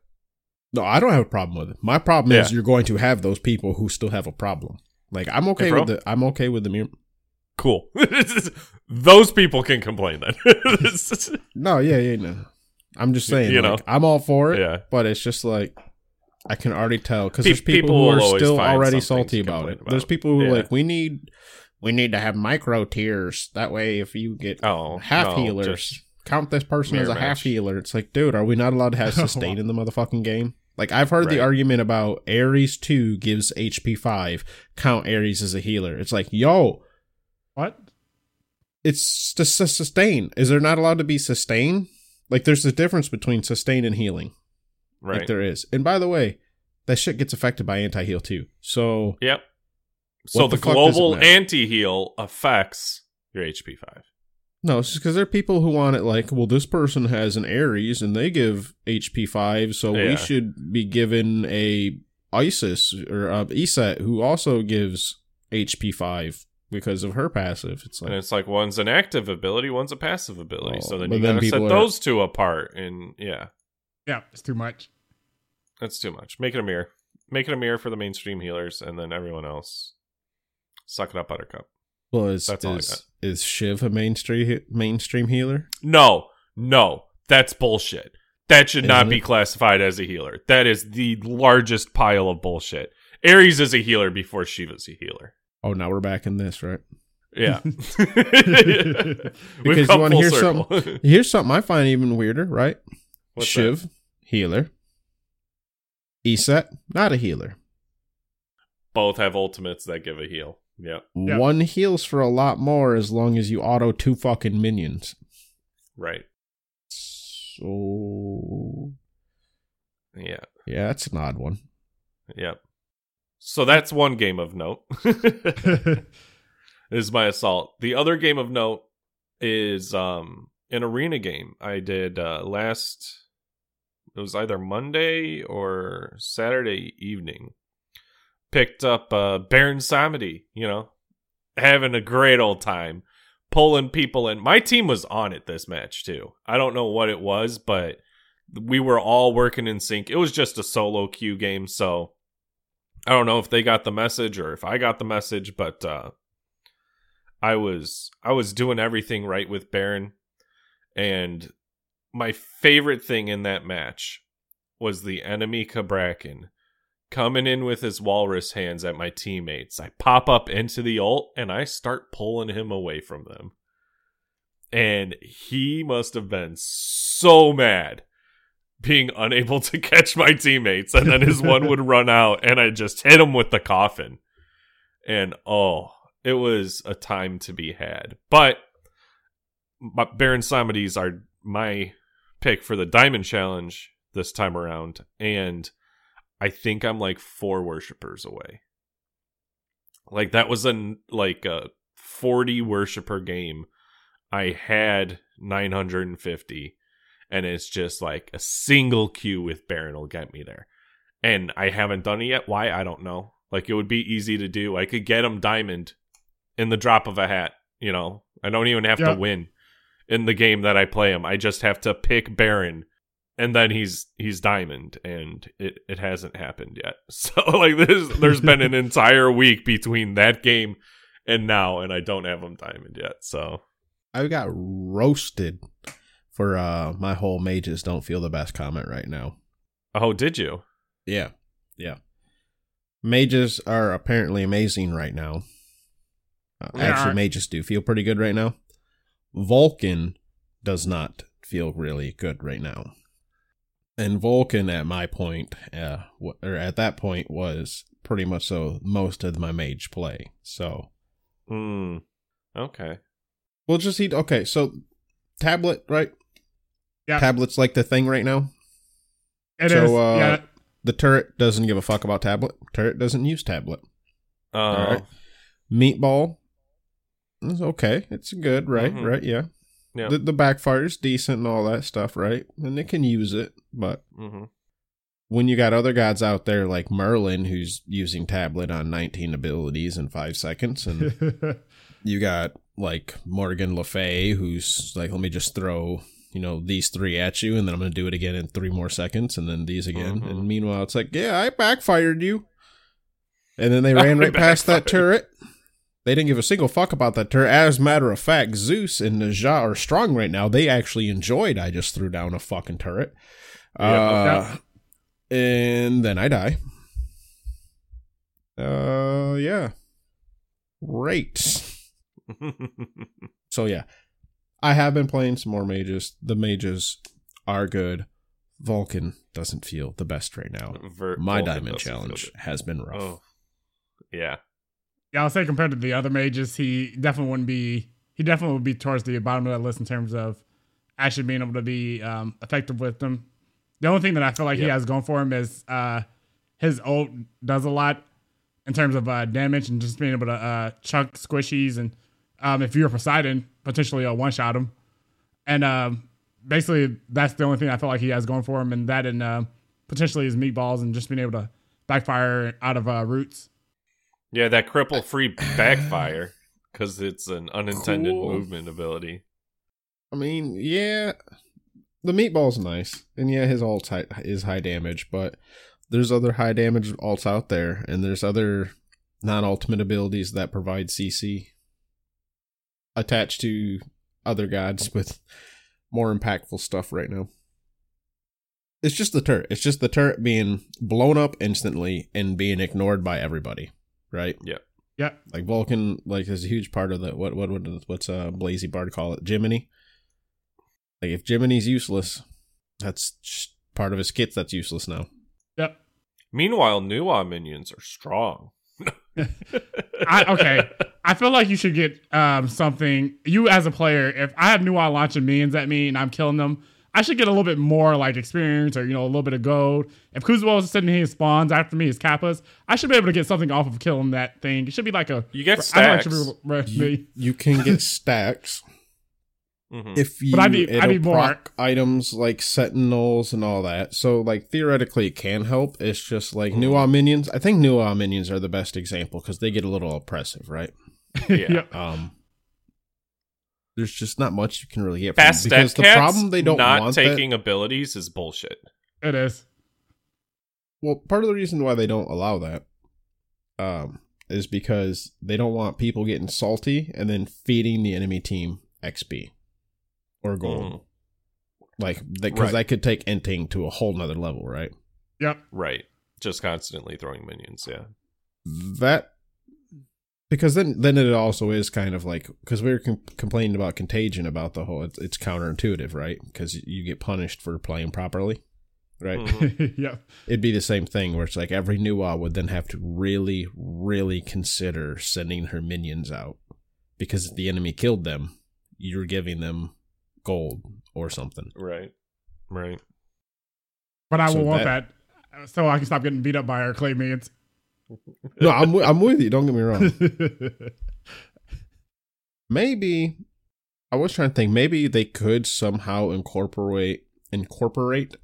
No, I don't have a problem with it. My problem is you're going to have those people who still have a problem. Like I'm okay Hey, with the I'm okay with the mirror. Cool. Those people can complain then. No, yeah, yeah, no. I'm just saying, You like, know. I'm all for it. Yeah. but it's just like I can already tell because Pe- there's people, people who are still already salty about it. There's people who are Yeah. like, we need we need to have micro tiers. That way, if you get oh, half no, healers, count this person as a half match. healer. It's like, dude, are we not allowed to have sustain in the motherfucking game? Like I've heard the argument about Ares two gives HP five, count Ares as a healer. It's like, yo, What? it's just a sustain. Is there not allowed to be sustain? Like there's a difference between sustain and healing. right. Like there is. And by the way, that shit gets affected by anti heal too. So Yep. So the, the fuck does it global anti heal affects your HP five. No, it's just because there are people who want it like, well, this person has an Ares and they give HP five, so Yeah. we should be given a Isis or uh, Iset who also gives HP five because of her passive. It's And like it's like one's an active ability, one's a passive ability. Oh, so then but you then gotta set are- those two apart. And yeah, Yeah, it's too much. that's too much. Make it a mirror. Make it a mirror for the mainstream healers, and then everyone else suck it up, Buttercup. Well, is That's all I is, got. is Shiv a mainstream mainstream healer? No, no, that's bullshit. That should not Isn't be it? classified as a healer. That is the largest pile of bullshit. Ares is a healer before Shiva's a healer. Oh, now we're back in this, right? Yeah. Because you wanna hear circle. Here's something I find even weirder, right? What's Shiv, healer. Iset, not a healer. Both have ultimates that give a heal. Yeah. Yeah. One heals for a lot more as long as you auto two fucking minions. Right. So Yeah. yeah, that's an odd one. Yep. So that's one game of note. is my assault. The other game of note is um an arena game I did uh last it was either Monday or Saturday evening. Picked up uh Baron Samedi, you know, having a great old time, pulling people in. My team was on it this match too. I don't know what it was, but we were all working in sync. It was just a solo queue game, so I don't know if they got the message or if I got the message, but uh I was I was doing everything right with Baron and my favorite thing in that match was the enemy Cabrakan coming in with his walrus hands at my teammates. I pop up into the ult and I start pulling him away from them. And he must have been so mad being unable to catch my teammates, and then his one would run out, and I just hit him with the coffin. And oh, it was a time to be had. But, Baron Samedi's are my pick for the Diamond Challenge this time around, and I think I'm like four worshippers away. Like that was a like a 40 worshipper game. I had 950 and it's just like a single queue with Baron will get me there. And I haven't done it yet. Why? I don't know. Like it would be easy to do. I could get him diamond in the drop of a hat, you know. I don't even have Yep. to win in the game that I play him. I just have to pick Baron and then he's he's diamond and it it hasn't happened yet. So like there's there's been an entire week between that game and now and I don't have him diamond yet. So I got roasted for uh my whole mages don't feel the best comment right now. oh, did you? Yeah. Yeah. Mages are apparently amazing right now. Uh, They actually, are. mages do feel pretty good right now. Vulcan does not feel really good right now. And Vulcan, at my point, uh, w- or at that point, was pretty much so most of my mage play. So Hmm. Okay. we'll just eat. Okay, so tablet, right? Yeah. Tablet's like the thing right now. It is. So, uh, yeah. The turret doesn't give a fuck about tablet. Turret doesn't use tablet. Oh. right. Meatball is okay. It's good, right? Mhm. Right? Yeah. Yeah. The the backfire's decent and all that stuff, right? And they can use it, but hmm when you got other gods out there like Merlin who's using tablet on 19 abilities in 5 seconds and you got like Morgan Le Fay who's like let me just throw, you know, these three at you and then I'm going to do it again in 3 more seconds and then these again. Mhm. And meanwhile it's like, "Yeah, I backfired you." And then they ran I right past that turret. They didn't give a single fuck about that turret. As a matter of fact, Zeus and Najah are strong right now. They actually enjoyed I just threw down a fucking turret. Yeah. Uh, and then I die. Uh, yeah. Great. So yeah, I have been playing some more mages. The mages are good. Vulcan doesn't feel the best right now. Ver- My Vulcan diamond challenge has been rough. Oh. Yeah. Yeah, I'll say compared to the other mages, he definitely wouldn't be. He definitely would be towards the bottom of that list in terms of actually being able to be um, effective with them. The only thing that I feel like he has going for him is uh, his ult does a lot in terms of uh, damage and just being able to uh, chunk squishies and um, if you're a Poseidon, potentially uh, one shot him. And um, basically, that's the only thing I feel like he has going for him, and that and uh, potentially his meatballs and just being able to backfire out of uh, roots. Yeah, that cripple free backfire because it's an unintended Cool. movement ability. I mean, yeah, the meatball's nice, and yeah, his alt high, is high damage, but there's other high damage alts out there, and there's other non-ultimate abilities that provide CC attached to other gods with more impactful stuff right now. It's just the turret. It's just the turret being blown up instantly and being ignored by everybody, right? Yeah. Yeah, Like Vulcan, like is a huge part of the what what what what's uh Blazy Bard call it Jiminy. Like if Jiminy's useless, that's part of his kit that's useless now. yep. Meanwhile, Nuwa minions are strong. I, okay, I feel like you should get um, something. You as a player, if I have Nuwa launching minions at me and I'm killing them, I should get a little bit more like experience or you know a little bit of gold. If Kuzenbo is sitting here spawns after me, his kappas, I should be able to get something off of killing that thing. It should be like a You get I feel like it stacks. be You, you can get stacks Mhm. if you But I need- I it'll need more. items like sentinels and all that. So like theoretically it can help. It's just like Mhm. Nuwa minions. I think Nuwa minions are the best example because they get a little oppressive, right? Yeah. Yep. Um, there's just not much you can really get from Fast them because the cats problem they don't not want that- taking abilities is bullshit. It is. Well, part of the reason why they don't allow that um, is because they don't want people getting salty and then feeding the enemy team XP or gold. Mhm. Like, because Right. that could take inting to a whole nother level, right? Yep. Right. Just constantly throwing minions, yeah. That because then then it also is kind of like because we were com- complaining about contagion about the whole it's, it's counterintuitive, right? Because you get punished for playing properly. right? Mhm. yep. It'd be the same thing where it's like every Nuwa would then have to really, really consider sending her minions out because if the enemy killed them, you're giving them gold or something. Right. Right. But I So will want that- that so I can stop getting beat up by our clay minions. No, I'm I'm with you. Don't get me wrong. maybe I was trying to think. Maybe they could somehow incorporate incorporate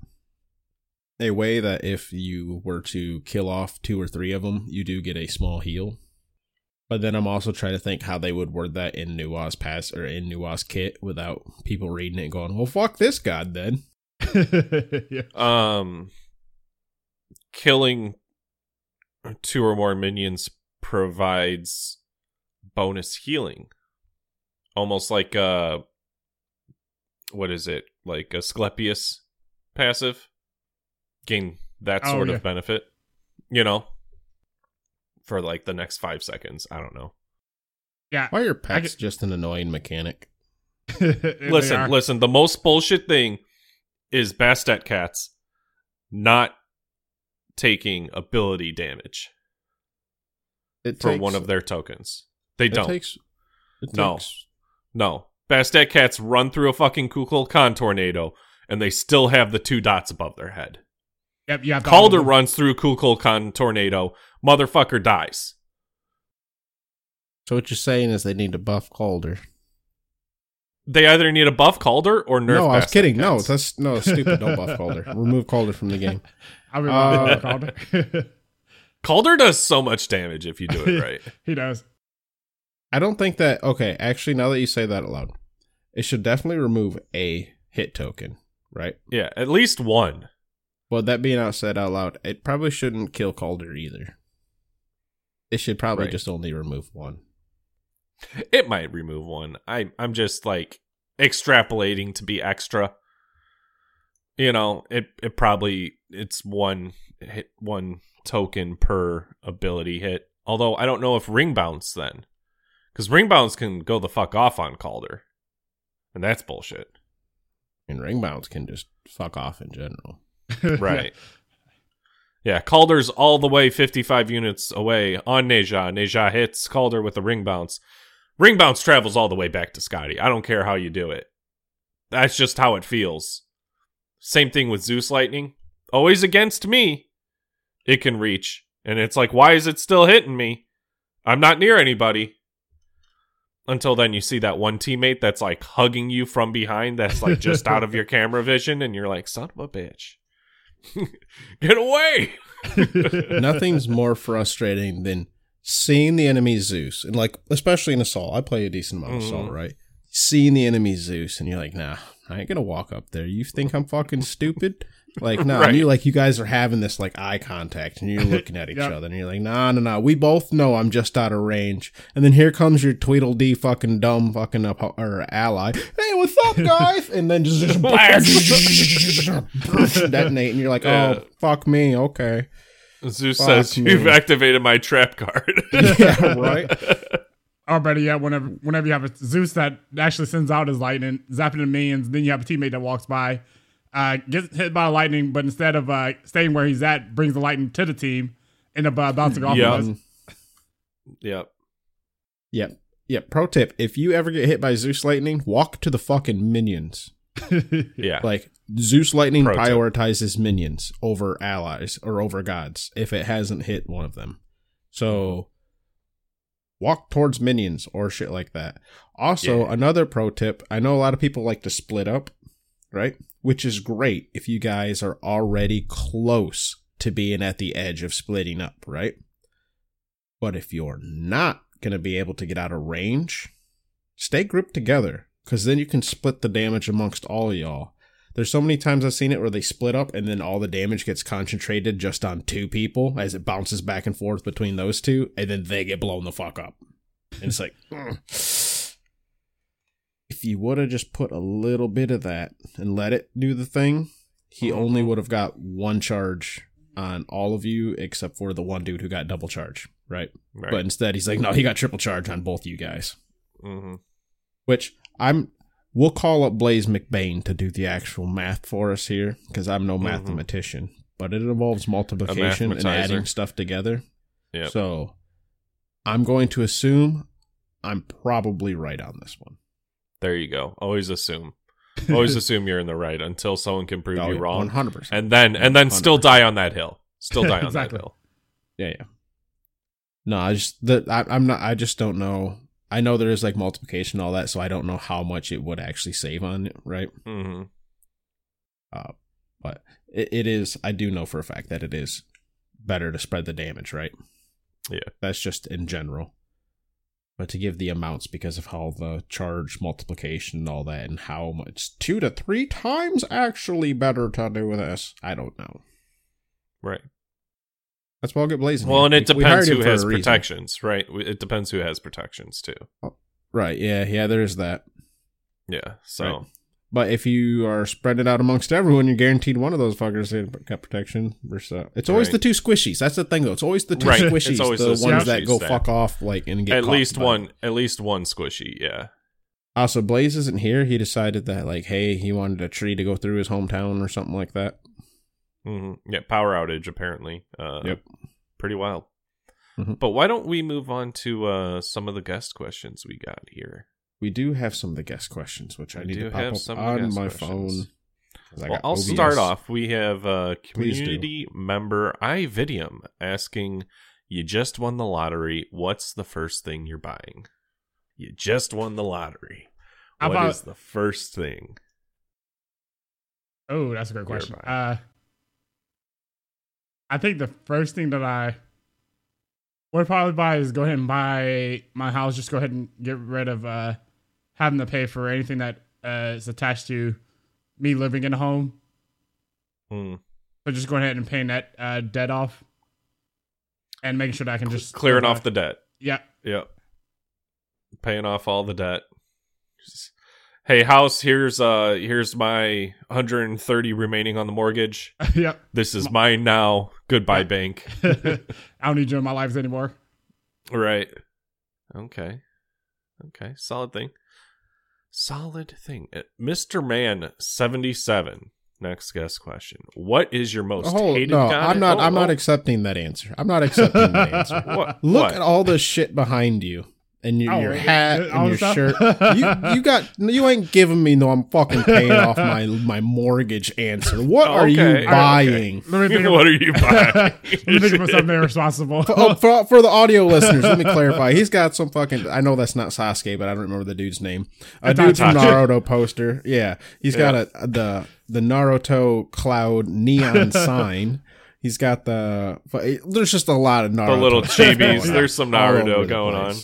a way that if you were to kill off two or three of them, you do get a small heal. But then I'm also trying to think how they would word that in Nuwa's pass or in Nuwa's kit without people reading it and going, "Well, fuck this god then." yeah. Um, killing two or more minions provides bonus healing, almost like uh, what is it? Like Asclepius passive. Gain that Oh, sort yeah. of benefit, you know, for like the next five seconds. I don't know. Yeah. Why are your I pets get- just an annoying mechanic? Listen, listen. The most bullshit thing is Bastet cats not taking ability damage It for takes- one of their tokens. They it don't. Takes, it No. takes- no. Bastet cats run through a fucking Kukulkan tornado and they still have the two dots above their head. Yep, you have Calder runs through Kukulkan tornado. Motherfucker dies. So what you're saying is they need to buff Calder. They either need a buff Calder or nerf. no, I was Bastet kidding. No, that's no stupid. Don't buff Calder. Remove Calder from the game. I'll be Uh, Calder. Calder does so much damage if you do it right. he does. I don't think that. Okay, actually, now that you say that aloud, it should definitely remove a hit token, right? yeah, at least one. Well, that being out said out loud, it probably shouldn't kill Calder either. It should probably Right. just only remove one. It might remove one. I I'm just like extrapolating to be extra. You know, it it probably it's one hit one token per ability hit. Although I don't know if ring bounce then. Cuz ring bounce can go the fuck off on Calder. And that's bullshit. And ring bounce can just fuck off in general. Right. yeah, Calder's all the way 55 units away on Ne Zha. Neja hits Calder with a ring bounce. Ring bounce travels all the way back to Scotty. I don't care how you do it. That's just how it feels. Same thing with Zeus Lightning. Always against me. It can reach. And it's like, why is it still hitting me? I'm not near anybody. Until then, you see that one teammate that's like hugging you from behind, that's like just out of your camera vision, and you're like, son of a bitch. Get away! Nothing's more frustrating than seeing the enemy Zeus, and like especially in Assault. I play a decent amount of Assault, Mhm. right? Seeing the enemy Zeus, and you're like, nah, I ain't gonna walk up there. You think I'm fucking stupid? Like, nah. Right. You like you guys are having this like eye contact, and you're looking at each Yep. other, and you're like, nah, nah, nah. We both know I'm just out of range. And then here comes your Tweedledee fucking dumb fucking up or ally. Hey, what's up, guys? And then just, just detonate, and you're like, oh, Yeah. oh, fuck me, okay. Zeus Fuck says, me. You've activated my trap card. yeah, right. Or better yet, whenever whenever you have a Zeus that actually sends out his lightning, zapping the minions, then you have a teammate that walks by, uh, gets hit by lightning, but instead of uh, staying where he's at, brings the lightning to the team, end up uh, bouncing off Yeah. of us. yep. Yep. Yep. Pro tip: If you ever get hit by Zeus lightning, walk to the fucking minions. Yeah. Like Zeus lightning Pro tip. prioritizes minions over allies or over gods if it hasn't hit one of them. So walk towards minions or shit like that. Also, Yeah. another pro tip: I know a lot of people like to split up, right? Which is great if you guys are already close to being at the edge of splitting up, right? But if you're not going to be able to get out of range, stay grouped together because then you can split the damage amongst all of y'all. There's so many times I've seen it where they split up and then all the damage gets concentrated just on two people as it bounces back and forth between those two, and then they get blown the fuck up. And it's like, ugh. if you would have just put a little bit of that and let it do the thing, he only would have got one charge on all of you except for the one dude who got double charge, right? Right. But instead, he's like, no, he got triple charge on both you guys. hmm Which I'm We'll call up Blaze McBain to do the actual math for us here because I'm no Mhm. mathematician, but it involves multiplication and adding stuff together. Yep. So I'm going to assume I'm probably right on this one. There you go. Always assume. Always assume you're in the right until someone can prove you wrong. 100%. And then and then still 100%. die on that hill. Still die on Exactly. that hill. Yeah, yeah. No, I just the I, I'm not. I just don't know. I know there is like multiplication and all that, so I don't know how much it would actually save on it, right? hmm Uh, but it, it is. I do know for a fact that it is better to spread the damage, right? Yeah. That's just in general. But to give the amounts because of how the charge multiplication and all that, and how much two to three times actually better to do this, I don't know. Right. That's why I'll get blazing. Well, and it We- we depends him who has protections, right? It depends who has protections too. Right? Yeah, yeah. There's that. Yeah. So Right. But if you are spreading it out amongst everyone, you're guaranteed one of those fuckers get protection. Versus, uh, it's always Right. the two squishies. That's the thing, though. It's always the two Right. It's squishies, always the those ones squishies that go that- fuck off, like and get at least one, at least one squishy. Yeah. Also, Blaze isn't here. He decided that, like, hey, he wanted a tree to go through his hometown or something like that. Hmm Yeah. Power outage apparently. Uh, Yep. Pretty wild. Mhm. But why don't we move on to uh, some of the guest questions we got here? We do have some of the guest questions, which I need to pop have up some on my questions. phone. 'cause I Well, got I'll OBS. start off. We have a community member iVidium asking, "You just won the lottery. What's the first thing you're buying? You just won the lottery. How What about- is the first thing?" Oh, that's a great question. Uh, I think the first thing that I would probably buy is go ahead and buy my house. Just go ahead and get rid of uh, having to pay for anything that uh, is attached to me living in a home. Hmm. So just going ahead and paying that uh, debt off, and making sure that I can just Clearing off the debt. yeah Yep. Paying off all the debt. Just, hey, house. Here's uh, here's my 130 remaining on the mortgage. yeah. This is mine now. Goodbye, bank. I don't need you in my lives anymore. Right. Okay. Okay. Solid thing. Solid thing. Uh, Mr. Man 77. Next guest question. What is your most Oh, hated no, god? I'm not. Oh, I'm not oh. accepting that answer. I'm not accepting that answer. What? Look what? at all the shit behind you and your, Oh, your hat and your the shirt. You you got you ain't giving me no. I'm fucking paying off my my mortgage answer. What are Okay, you all right, buying? Let me think. what of, are you buying? let me think of something irresponsible. Oh, for, for the audio listeners, let me clarify. He's got some fucking. I know that's not Sasuke, but I don't remember the dude's name. A It's dude from Naruto poster. Yeah, he's got a the the Naruto cloud neon sign. He's got the. There's just a lot of Naruto. the little chibis. There's some Naruto the going on.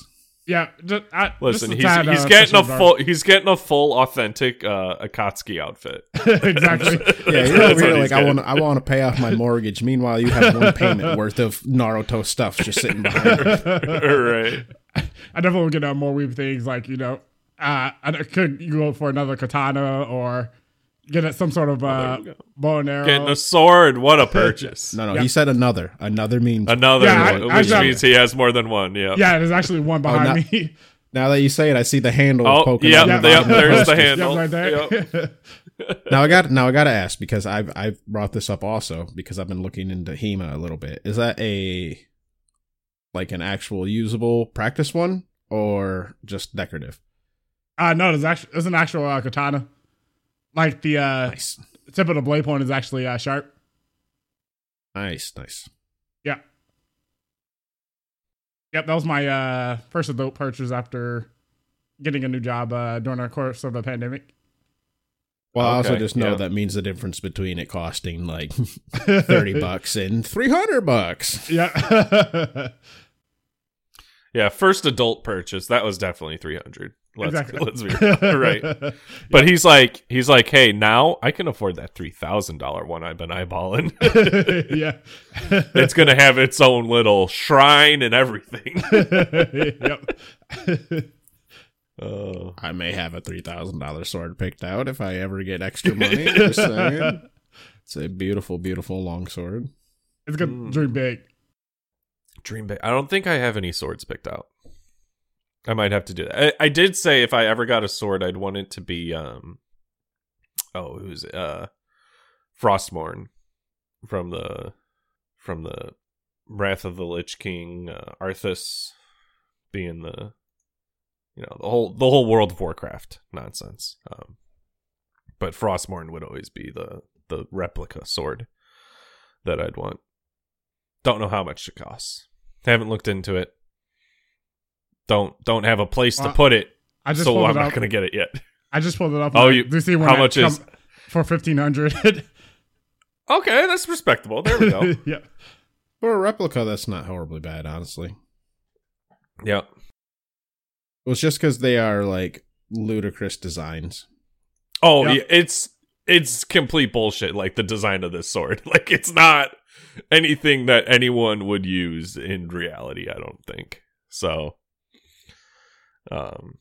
Place. yeah, just, I, Listen, just he's tad, he's uh, getting a special full he's getting a full authentic uh, Akatsuki outfit. exactly. Yeah, you're over here like I want I want to pay off my mortgage. Meanwhile, you have one payment worth of Naruto stuff just sitting behind. you. right. I definitely would get uh, more weird things like you know, uh, I could go for another katana or get at some sort of uh, you go. bow and arrow. Getting a sword. What a purchase. No, no, Yeah. he said another. Another means Another, Yeah, I- one, I which got- means he has more than one. Yeah. yeah, there's actually one behind not- me. Now that you say it, I see the handle Oh, poking yep, out. Yeah, yep, the there's the poster. handle. yeah, right there. Yep. Now I got now I got to ask because I've I've brought this up also because I've been looking into HEMA a little bit. Is that a like an actual usable practice one or just decorative? uh, no, there's actually there's an actual uh, katana. Like the uh, Nice, tip of the blade point is actually uh, sharp. nice, nice. Yeah. Yep, that was my uh, first adult purchase after getting a new job uh, during the course of the pandemic. Well, I also just know yeah. that means the difference between it costing like thirty bucks and three hundred bucks. Yeah. Yeah, first adult purchase that was definitely three hundred. Let's exactly. let's be real. right. But he's like he's like, hey, now I can afford that three thousand dollar one I've been eyeballing. yeah. it's gonna have its own little shrine and everything. yep. Oh, I may have a three thousand dollar sword picked out if I ever get extra money. just saying. It's a beautiful, beautiful long sword. It's good. Mm. Dream big. Dream big. I don't think I have any swords picked out. I might have to do that. I, I did say if I ever got a sword, I'd want it to be um oh who's it? uh Frostmourne from the from the Wrath of the Lich King, uh, Arthas being the you know the whole the whole World of Warcraft nonsense. Um, but Frostmourne would always be the the replica sword that I'd want. Don't know how much it costs. Haven't looked into it. Don't don't have a place to put it, I just so pulled I'm it not gonna get it yet. I just pulled it up. Oh, and you- do see one how that much is- for fifteen hundred? Okay, that's respectable. There we go. yeah. For a replica, that's not horribly bad, honestly. yeah. Well, it's just because they are like ludicrous designs. Oh, Yeah. yeah, it's it's complete bullshit. Like the design of this sword, like it's not anything that anyone would use in reality. I don't think so. Um,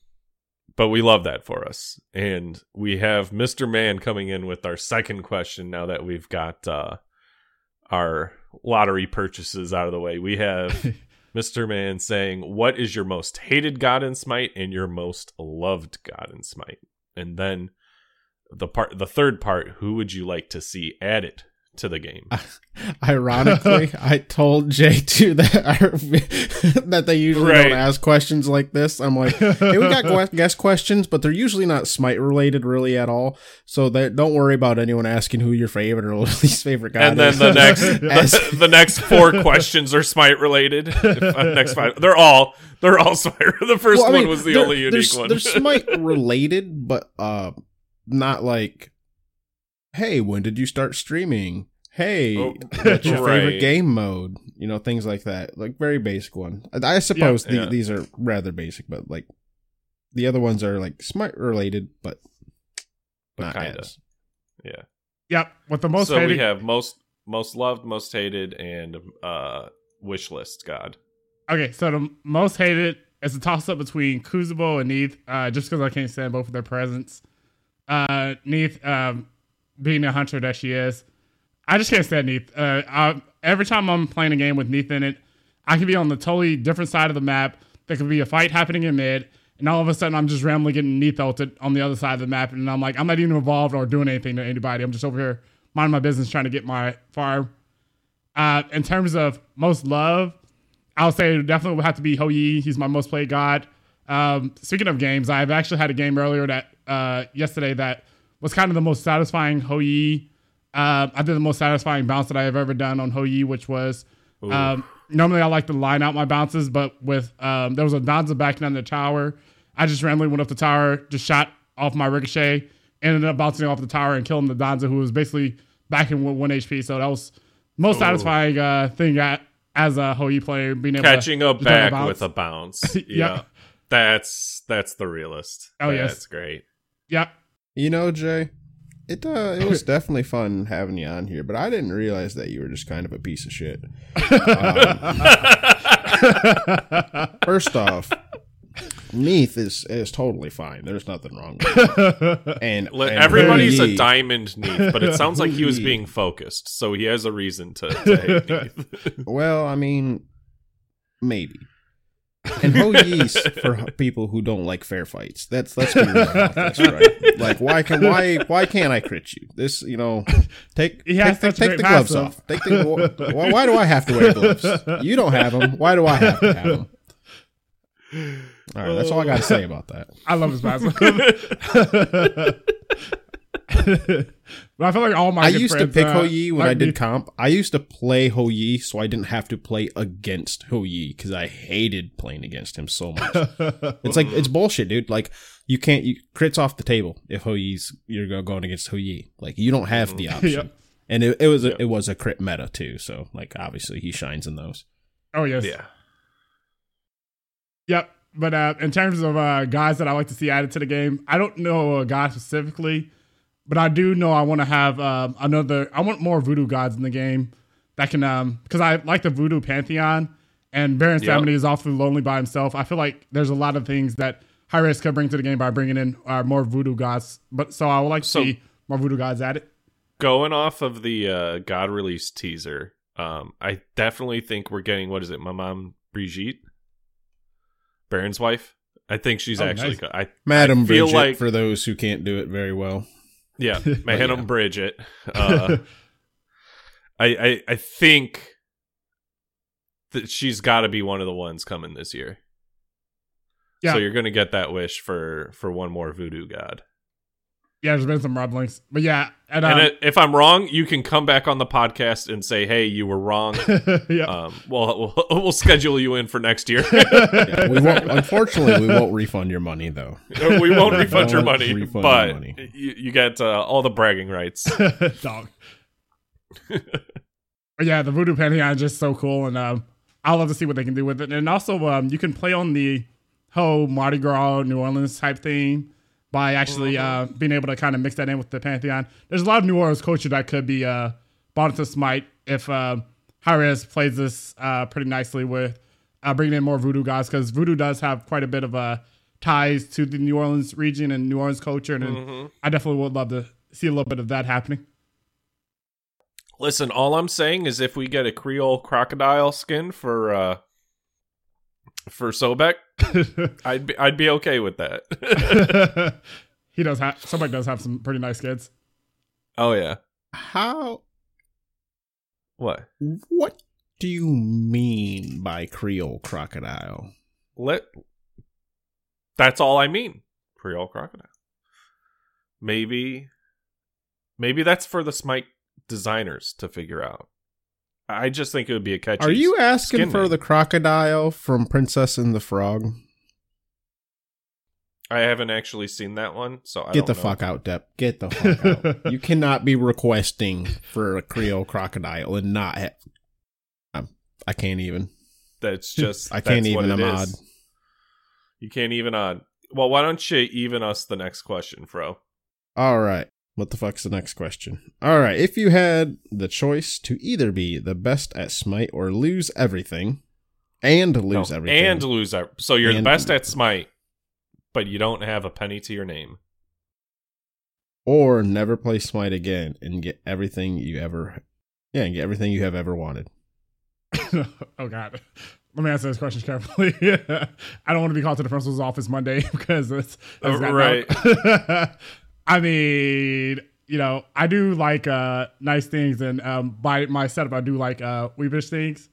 but we love that for us, and we have Mister Man coming in with our second question. Now that we've got uh, our lottery purchases out of the way, we have Mr. Man saying, What is your most hated God in Smite and your most loved God in Smite? And then the part the third part, who would you like to see added to the game? Ironically, I told JT that that they usually Right. don't ask questions like this. I'm like, hey, we got guest questions, but they're usually not Smite related really at all. So that don't worry about anyone asking who your favorite or least favorite god and then is. the next As- the, the next four questions are Smite related. If, uh, next five they're all they're all Smite. The first Well, I one mean, was the they're- only they're, unique one. They're Smite related, but uh, not like, hey, when did you start streaming? Hey, Oh, what's your right. favorite game mode? You know, things like that. Like very basic one. I I suppose the, Yeah. these are rather basic, but like the other ones are like smart related, but But not kinda. as. yeah. Yep. With the most so hated. we have most most loved, most hated, and uh wish list god. Okay, so the most hated is a toss up between Kuzenbo and Neith, uh, just because I can't stand both of their presence. Uh, Neith, um, being the hunter that she is, I just can't stand Neith. Uh, every time I'm playing a game with Neith in it, I can be on the totally different side of the map. There could be a fight happening in mid, and all of a sudden I'm just randomly getting Neith ulted on the other side of the map, and I'm like, I'm not even involved or doing anything to anybody. I'm just over here minding my business, trying to get my farm. Uh, in terms of most love, I'll say it definitely would have to be Hou Yi. He's my most played god. Um, speaking of games, I've actually had a game earlier that uh, yesterday that was kind of the most satisfying Hou Yi. Uh, I did the most satisfying bounce that I have ever done on Hou Yi, which was um, normally I like to line out my bounces, but with um, there was a Danza backing down the tower. I just randomly went up the tower, just shot off my ricochet, ended up bouncing off the tower and killing the Danza, who was basically backing with one HP. So that was most satisfying uh, thing I, as a Hou Yi player, being able Catching to a back bounce. with a bounce. Yep. yeah. That's that's the realist. Oh, yes. That's great. Yep. You know, Jay, it uh, it was definitely fun having you on here, but I didn't realize that you were just kind of a piece of shit. Um, first off, Neith is is totally fine. There's nothing wrong with it. And, Li- and Everybody's a diamond Neith, but it sounds like he was being focused, so he has a reason to, to hate Neith. Well, I mean, maybe. And Hou Yi's for people who don't like fair fights. That's let's be real about this, right? Like, why can why why can't I crit you? This, you know, take He has take, such take, take great the gloves off. Take the why, why do I have to wear gloves? You don't have them. Why do I have to have them? All right, that's all I got to say about that. I love his passive. but I feel like all my I good used to pick uh, Hou Yi when like I did me. comp. I used to play Hou Yi so I didn't have to play against Hou Yi because I hated playing against him so much. it's like it's bullshit, dude. Like you can't you crits off the table if Hou Yi's you're going against Hou Yi. Like you don't have the option. Yep. And it, it was a, Yep. it was a crit meta too, so like obviously he shines in those. Oh yes. yeah. Yep. But uh, in terms of uh, guys that I like to see added to the game, I don't know a guy specifically, but I do know I want to have um, another. I want more voodoo gods in the game that can, um, because I like the voodoo pantheon, and Baron Yep. Samedi is awfully lonely by himself. I feel like there's a lot of things that Hi-Rez could bring to the game by bringing in uh, more voodoo gods. But so I would like to So- see more voodoo gods at it. Going off of the uh, God release teaser, um, I definitely think we're getting what is it, Maman Brigitte, Baron's wife. I think she's Oh, actually. nice. I Madam I feel Bridget, like- for those who can't do it very well. Yeah, Madam yeah. Bridget. Uh, I, I I think that she's got to be one of the ones coming this year. Yeah. So you're gonna get that wish for for one more voodoo god. Yeah, there's been some Rob links, but yeah, and, um, and if I'm wrong, you can come back on the podcast and say, "Hey, you were wrong." yeah. um, we'll, we'll we'll schedule you in for next year. Yeah, we won't, unfortunately, we won't refund your money though. we won't refund your money, refund but your money. You, you get uh, all the bragging rights. dog. yeah, the Voodoo Pantheon is just so cool, and um, I love to see what they can do with it. And also, um, you can play on the whole Mardi Gras New Orleans type thing by actually uh, being able to kind of mix that in with the Pantheon. There's a lot of New Orleans culture that could be uh, brought into Smite if uh, Hi-Rez plays this uh, pretty nicely with uh, bringing in more Voodoo guys because Voodoo does have quite a bit of uh, ties to the New Orleans region and New Orleans culture, and Mhm. I definitely would love to see a little bit of that happening. Listen, all I'm saying is if we get a Creole crocodile skin for uh for Sobek, I'd be I'd be okay with that. he does have somebody does have some pretty nice kids. oh yeah. How? What? What do you mean by Creole crocodile? Let That's all I mean. Creole crocodile. Maybe maybe that's for the Smite designers to figure out. I just think it would be a catchy. Are you asking skin for name. the crocodile from Princess and the Frog? I haven't actually seen that one, so I Get the know. fuck out, Depp. Get the fuck out. You cannot be requesting for a Creole crocodile and not have. I'm, I can't even. That's just I can't even. I'm odd. You can't even on. Well, why don't you even us the next question, Fro? All right. What the fuck's the next question? All right. If you had the choice to either be the best at Smite or lose everything, and lose No, everything, and lose. ev- So you're the best at Smite, but you don't have a penny to your name. or never play Smite again and get everything you ever, yeah, and get everything you have ever wanted. oh God. Let me answer this question carefully. I don't want to be called to the principal's office Monday because it's, it's right. I mean, you know, I do like uh nice things, and um by my setup, I do like uh Weebish things.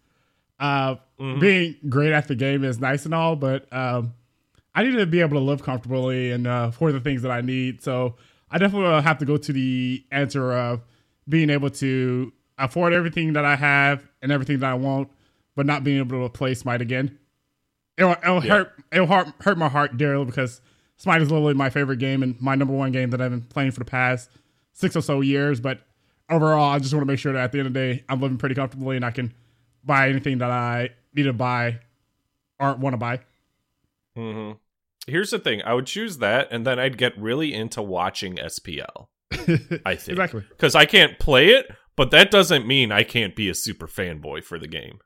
Uh, Mhm. being great at the game is nice and all, but um, I need to be able to live comfortably and uh, for the things that I need. So I definitely will have to go to the answer of being able to afford everything that I have and everything that I want, but not being able to play Smite again. It'll, it'll Yeah. hurt. It'll hurt, hurt my heart dearly because Smite is literally my favorite game and my number one game that I've been playing for the past six or so years. But overall, I just want to make sure that at the end of the day, I'm living pretty comfortably and I can buy anything that I need to buy or want to buy. hmm Here's the thing: I would choose that, and then I'd get really into watching SPL. I think exactly. because I can't play it, but that doesn't mean I can't be a super fanboy for the game.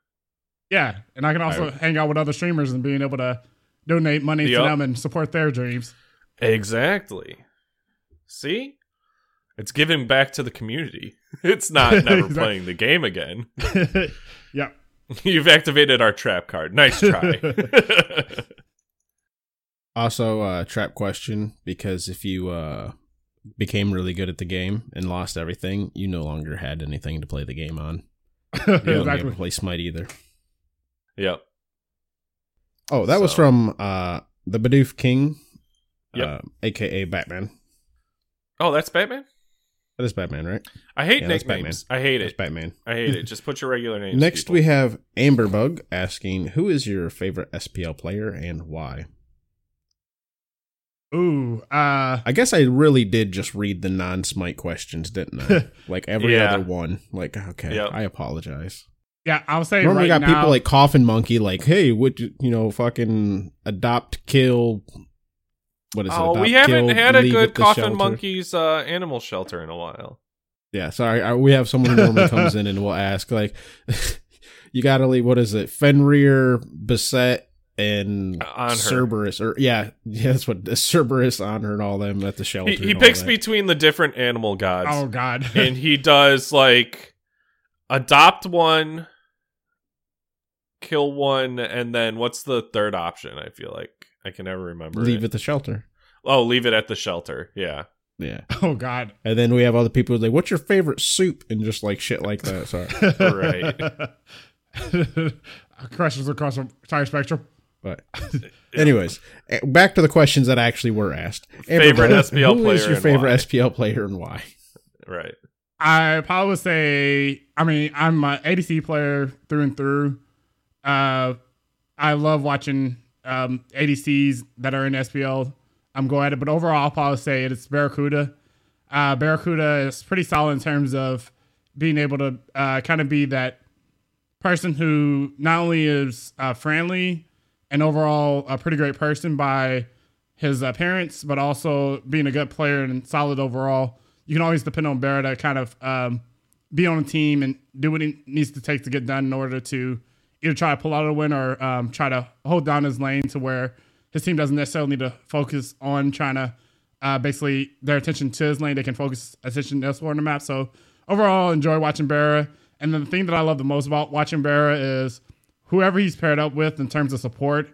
Yeah, and I can also hang out with other streamers and being able to donate money Yup. to them and support their dreams. Exactly. See, it's giving back to the community. It's not never Exactly. playing the game again. yep. You've activated our trap card. Nice try. Also, uh, trap question because if you uh, became really good at the game and lost everything, you no longer had anything to play the game on. You won't be able exactly. to play Smite either. yep. Oh, that was from uh, the Bidoof King, Yep. uh, aka Batman. Oh, that's Batman. That is Batman, right? I hate Yeah, that's nicknames. I hate That's it. Batman. I hate it. Just put your regular name. Next, people. we have Amberbug asking, "Who is your favorite SPL player and why?" Ooh, uh, I guess I really did just read the non-Smite questions, didn't I? like every Yeah. other one. Like, okay, Yep. I apologize. Yeah, I'll say Normally, right got now, people like Coffin Monkey, like, "Hey, would you, you know, fucking adopt, kill." What is it? Oh, adopt, we haven't kill, had a good Coffin shelter? Monkeys uh, animal shelter in a while. Yeah, sorry. I, we have someone who normally comes in and will ask, like, you got to leave. What is it? Fenrir, Bastet, and Anhur. Cerberus, or yeah, yeah, that's what Cerberus Anhur and all them at the shelter. He, he picks that. between the different animal gods, Oh God, and he does like adopt one, kill one, and then what's the third option? I feel like I can never remember. Leave it. at the shelter. Oh, leave it at the shelter. Yeah. Yeah. Uh, Oh God. And then we have other people who like, what's your favorite soup? And just like shit like that. Sorry. Right. Crushes across the entire spectrum. But anyways, eh, back to the questions that actually were asked. Favorite Bro, SPL who is player Who is your and favorite why? SPL player and why? Right. I probably would say, I mean, I'm an ADC player through and through. Uh, I love watching um, ADCs that are in SPL. I'm going at it, but overall, I'll probably say it's Barracuda. Uh, Barracuda is pretty solid in terms of being able to uh, kind of be that person who not only is uh, friendly and overall a pretty great person by his appearance, but also being a good player and solid overall. You can always depend on Barra to kind of um, be on a team and do what he needs to take to get done in order to either try to pull out a win or um, try to hold down his lane to where his team doesn't necessarily need to focus on trying to uh, basically their attention to his lane. They can focus attention elsewhere on the map. So overall, enjoy watching Barra. And then the thing that I love the most about watching Barra is whoever he's paired up with in terms of support.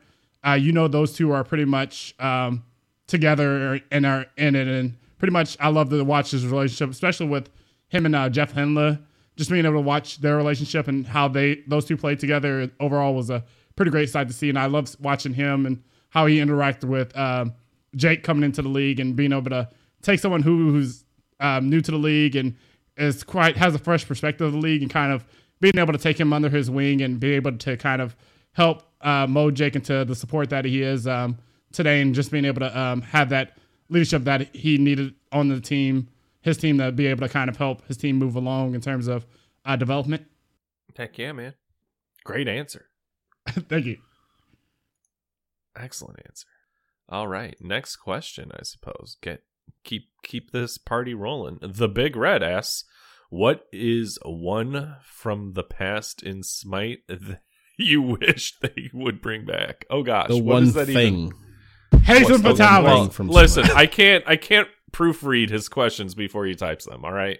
Uh, you know, those two are pretty much um, together and are in it. And pretty much, I love to watch his relationship, especially with him and uh, Jeff Hindla. Just being able to watch their relationship and how they those two played together overall was a pretty great sight to see. And I love watching him and how he interacted with um, Jake coming into the league and being able to take someone who, who's um, new to the league and is quite has a fresh perspective of the league and kind of being able to take him under his wing and be able to kind of help uh, mold Jake into the support that he is um, today and just being able to um, have that leadership that he needed on the team, his team to be able to kind of help his team move along in terms of uh, development. Heck yeah, man. Great answer. Thank you. Excellent answer. All right, next question, I suppose. Get keep keep this party rolling. The Big Red asks, "What is one from the past in Smite that you wish they would bring back?" Oh gosh, The what one is that even- thing. Hasten What's the one Fatalis. thing? from listen, I can't I can't proofread his questions before he types them. All right.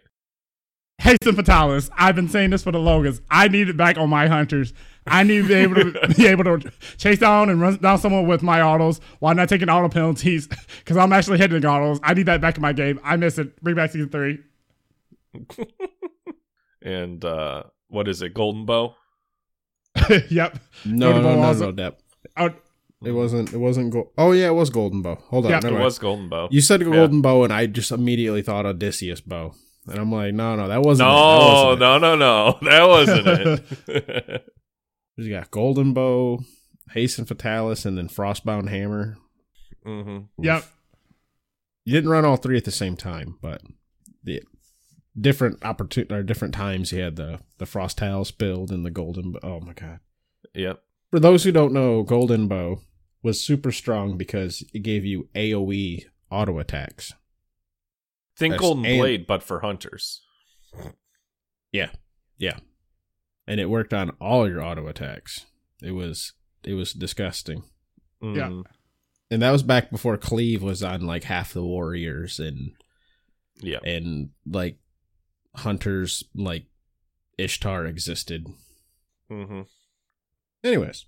Hasten Fatalis. I've been saying this for the longest. I need it back on my hunters. I need to be able to be able to chase down and run down someone with my autos while not taking auto penalties because I'm actually hitting the autos. I need that back in my game. I miss it. Bring back season three. And uh what is it? Golden Bow. yep. No, Golden no, Bow no, also- no, Dep. Oh, It wasn't. It wasn't. Go- oh yeah, it was Golden Bow. Hold on. Yeah, It mind. was Golden Bow. You said Yeah. Golden Bow, and I just immediately thought Odysseus Bow, and I'm like, no, no, that wasn't. it. That No, wasn't it. no, no, no. That wasn't it. You got Golden Bow, Hasten Fatalis, and then Frostbound Hammer. hmm yep. You didn't run all three at the same time, but the different opportunity or different times you had the the Frost Tales build and the Golden. Bow. Oh my god! Yep. For those who don't know, Golden Bow was super strong because it gave you AOE auto attacks. Think That's- Golden and- Blade, but for hunters. Yeah, yeah, and it worked on all your auto attacks. It was it was disgusting, Yeah. Mhm. and that was back before Cleave was on like half the warriors and Yeah. and like hunters like Ishtar existed. Mm-hmm. Anyways,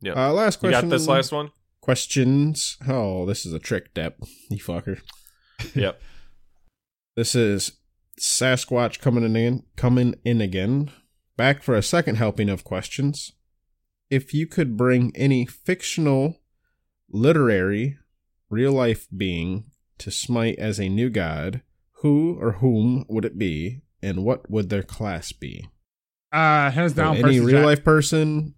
Yeah. Uh, last You question. got this last one? questions. Oh, this is a trick, Dep. You fucker. Yep. This is Sasquatch coming in, coming in again, back for a second helping of questions. If you could bring any fictional, literary, real life being to smite as a new god, who or whom would it be, and what would their class be? Uh, hands So down. any Percy real life person.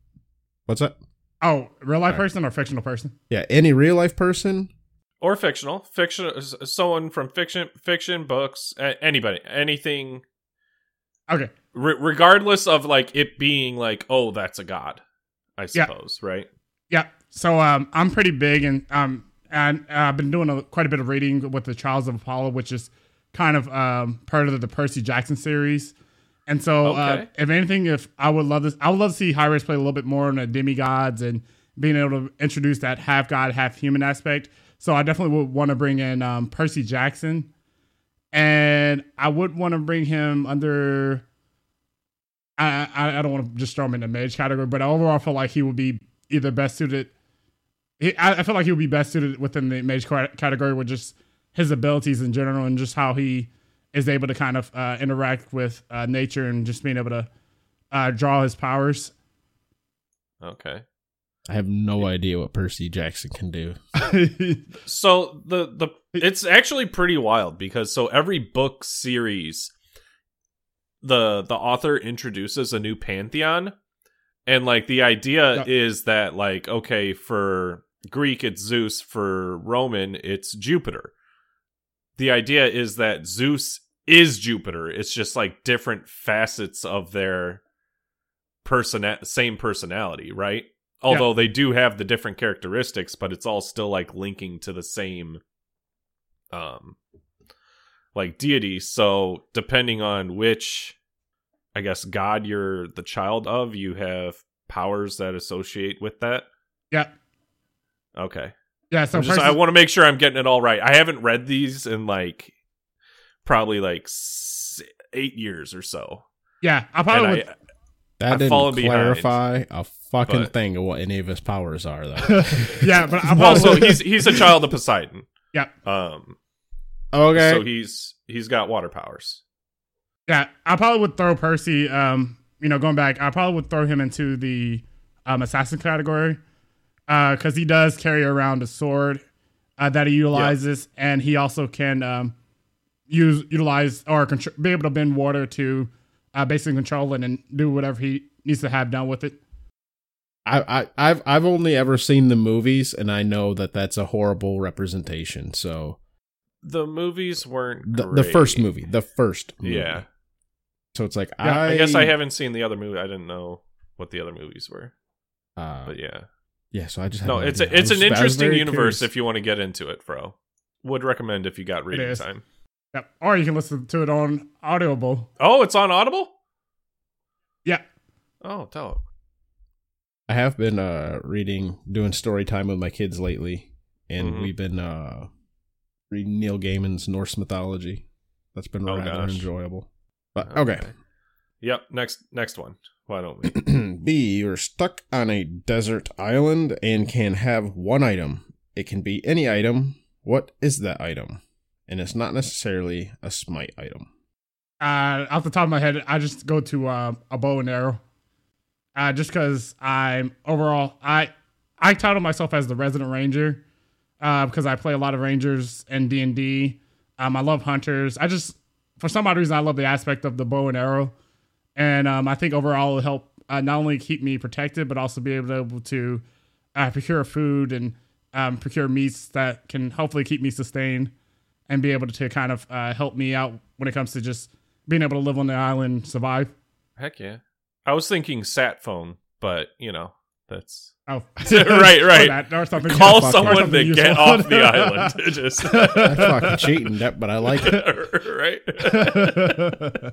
What's that? Oh, real life Alright. person or fictional person? Yeah, any real life person. Or fictional. Fiction someone from fiction fiction books, anybody, anything Okay. re- regardless of like it being like, "Oh, that's a god." I Yeah. suppose, right? Yeah. So um, I'm pretty big and um, and I've been doing a, quite a bit of reading with the Trials of Apollo, which is kind of um, part of the Percy Jackson series. And so, uh, if anything, if I would love this, I would love to see Hi-Rez play a little bit more on the demigods and being able to introduce that half god, half human aspect. So I definitely would want to bring in um, Percy Jackson, and I would want to bring him under. I, I I don't want to just throw him in the mage category, but overall, I feel like he would be either best suited he, I, I feel like he would be best suited within the mage category with just his abilities in general and just how he is able to kind of uh, interact with uh, nature and just being able to uh, draw his powers. Okay. I have no idea what Percy Jackson can do. So the the it's actually pretty wild because so every book series the the author introduces a new pantheon and like the idea Yeah. is that like okay for Greek it's Zeus for Roman it's Jupiter. The idea is that Zeus is Jupiter. It's just like different facets of their person same personality, right? Although they do have the different characteristics, but it's all still like linking to the same um like deity. So depending on which I guess god you're the child of, you have powers that associate with that. yeah, Okay. Yeah. So I'm just, I want to make sure I'm getting it all right. I haven't read these in like probably like s- eight years or so. yeah, I And probably I, would, That I've didn't fallen behind, clarify a fucking but- thing of what any of his powers are, though. yeah, but I well, probably so he's he's a child of Poseidon. yeah, Um, okay. so he's he's got water powers. yeah. I probably would throw Percy. Um, you know, going back, I probably would throw him into the um assassin category, uh, because he does carry around a sword, uh, that he utilizes, and he also can um use utilize or contr- be able to bend water to uh basically control it and do whatever he needs to have done with it. I, I, I've I've only ever seen the movies, and I know that that's a horrible representation. So The movies weren't the, the first movie, the first, movie. Yeah, So it's like Yeah, I, I guess I haven't seen the other movie. I didn't know what the other movies were, Uh, but yeah. Yeah, so I just have No, no it's idea. a, it's was- an interesting universe curious. if you want to get into it, bro. Would recommend if you got reading time. Yep. Or you can listen to it on Audible. Oh, it's on Audible. Yeah. Oh, tell I have been uh reading, doing story time with my kids lately, and Mhm. we've been uh reading Neil Gaiman's Norse mythology. That's been Oh, rather gosh. enjoyable. But it. okay. Yep. Next next one. Why don't we? B, you're stuck on a desert island and can have one item. It can be any item. What is that item? And it's not necessarily a smite item. Uh, off the top of my head, I just go to uh, a bow and arrow. Uh, just because I'm overall, I I title myself as the resident ranger, uh, because I play a lot of rangers and D and D. Um, I love hunters. I just for some odd reason I love the aspect of the bow and arrow, and um, I think overall it'll help uh, not only keep me protected but also be able to uh, procure food and um, procure meats that can hopefully keep me sustained and be able to kind of uh, help me out when it comes to just being able to live on the island, survive. Heck yeah. I was thinking sat phone, but you know that's Oh, Right, right. Or that, or call someone to get off the island. Just That's fucking cheating, but I like it. right.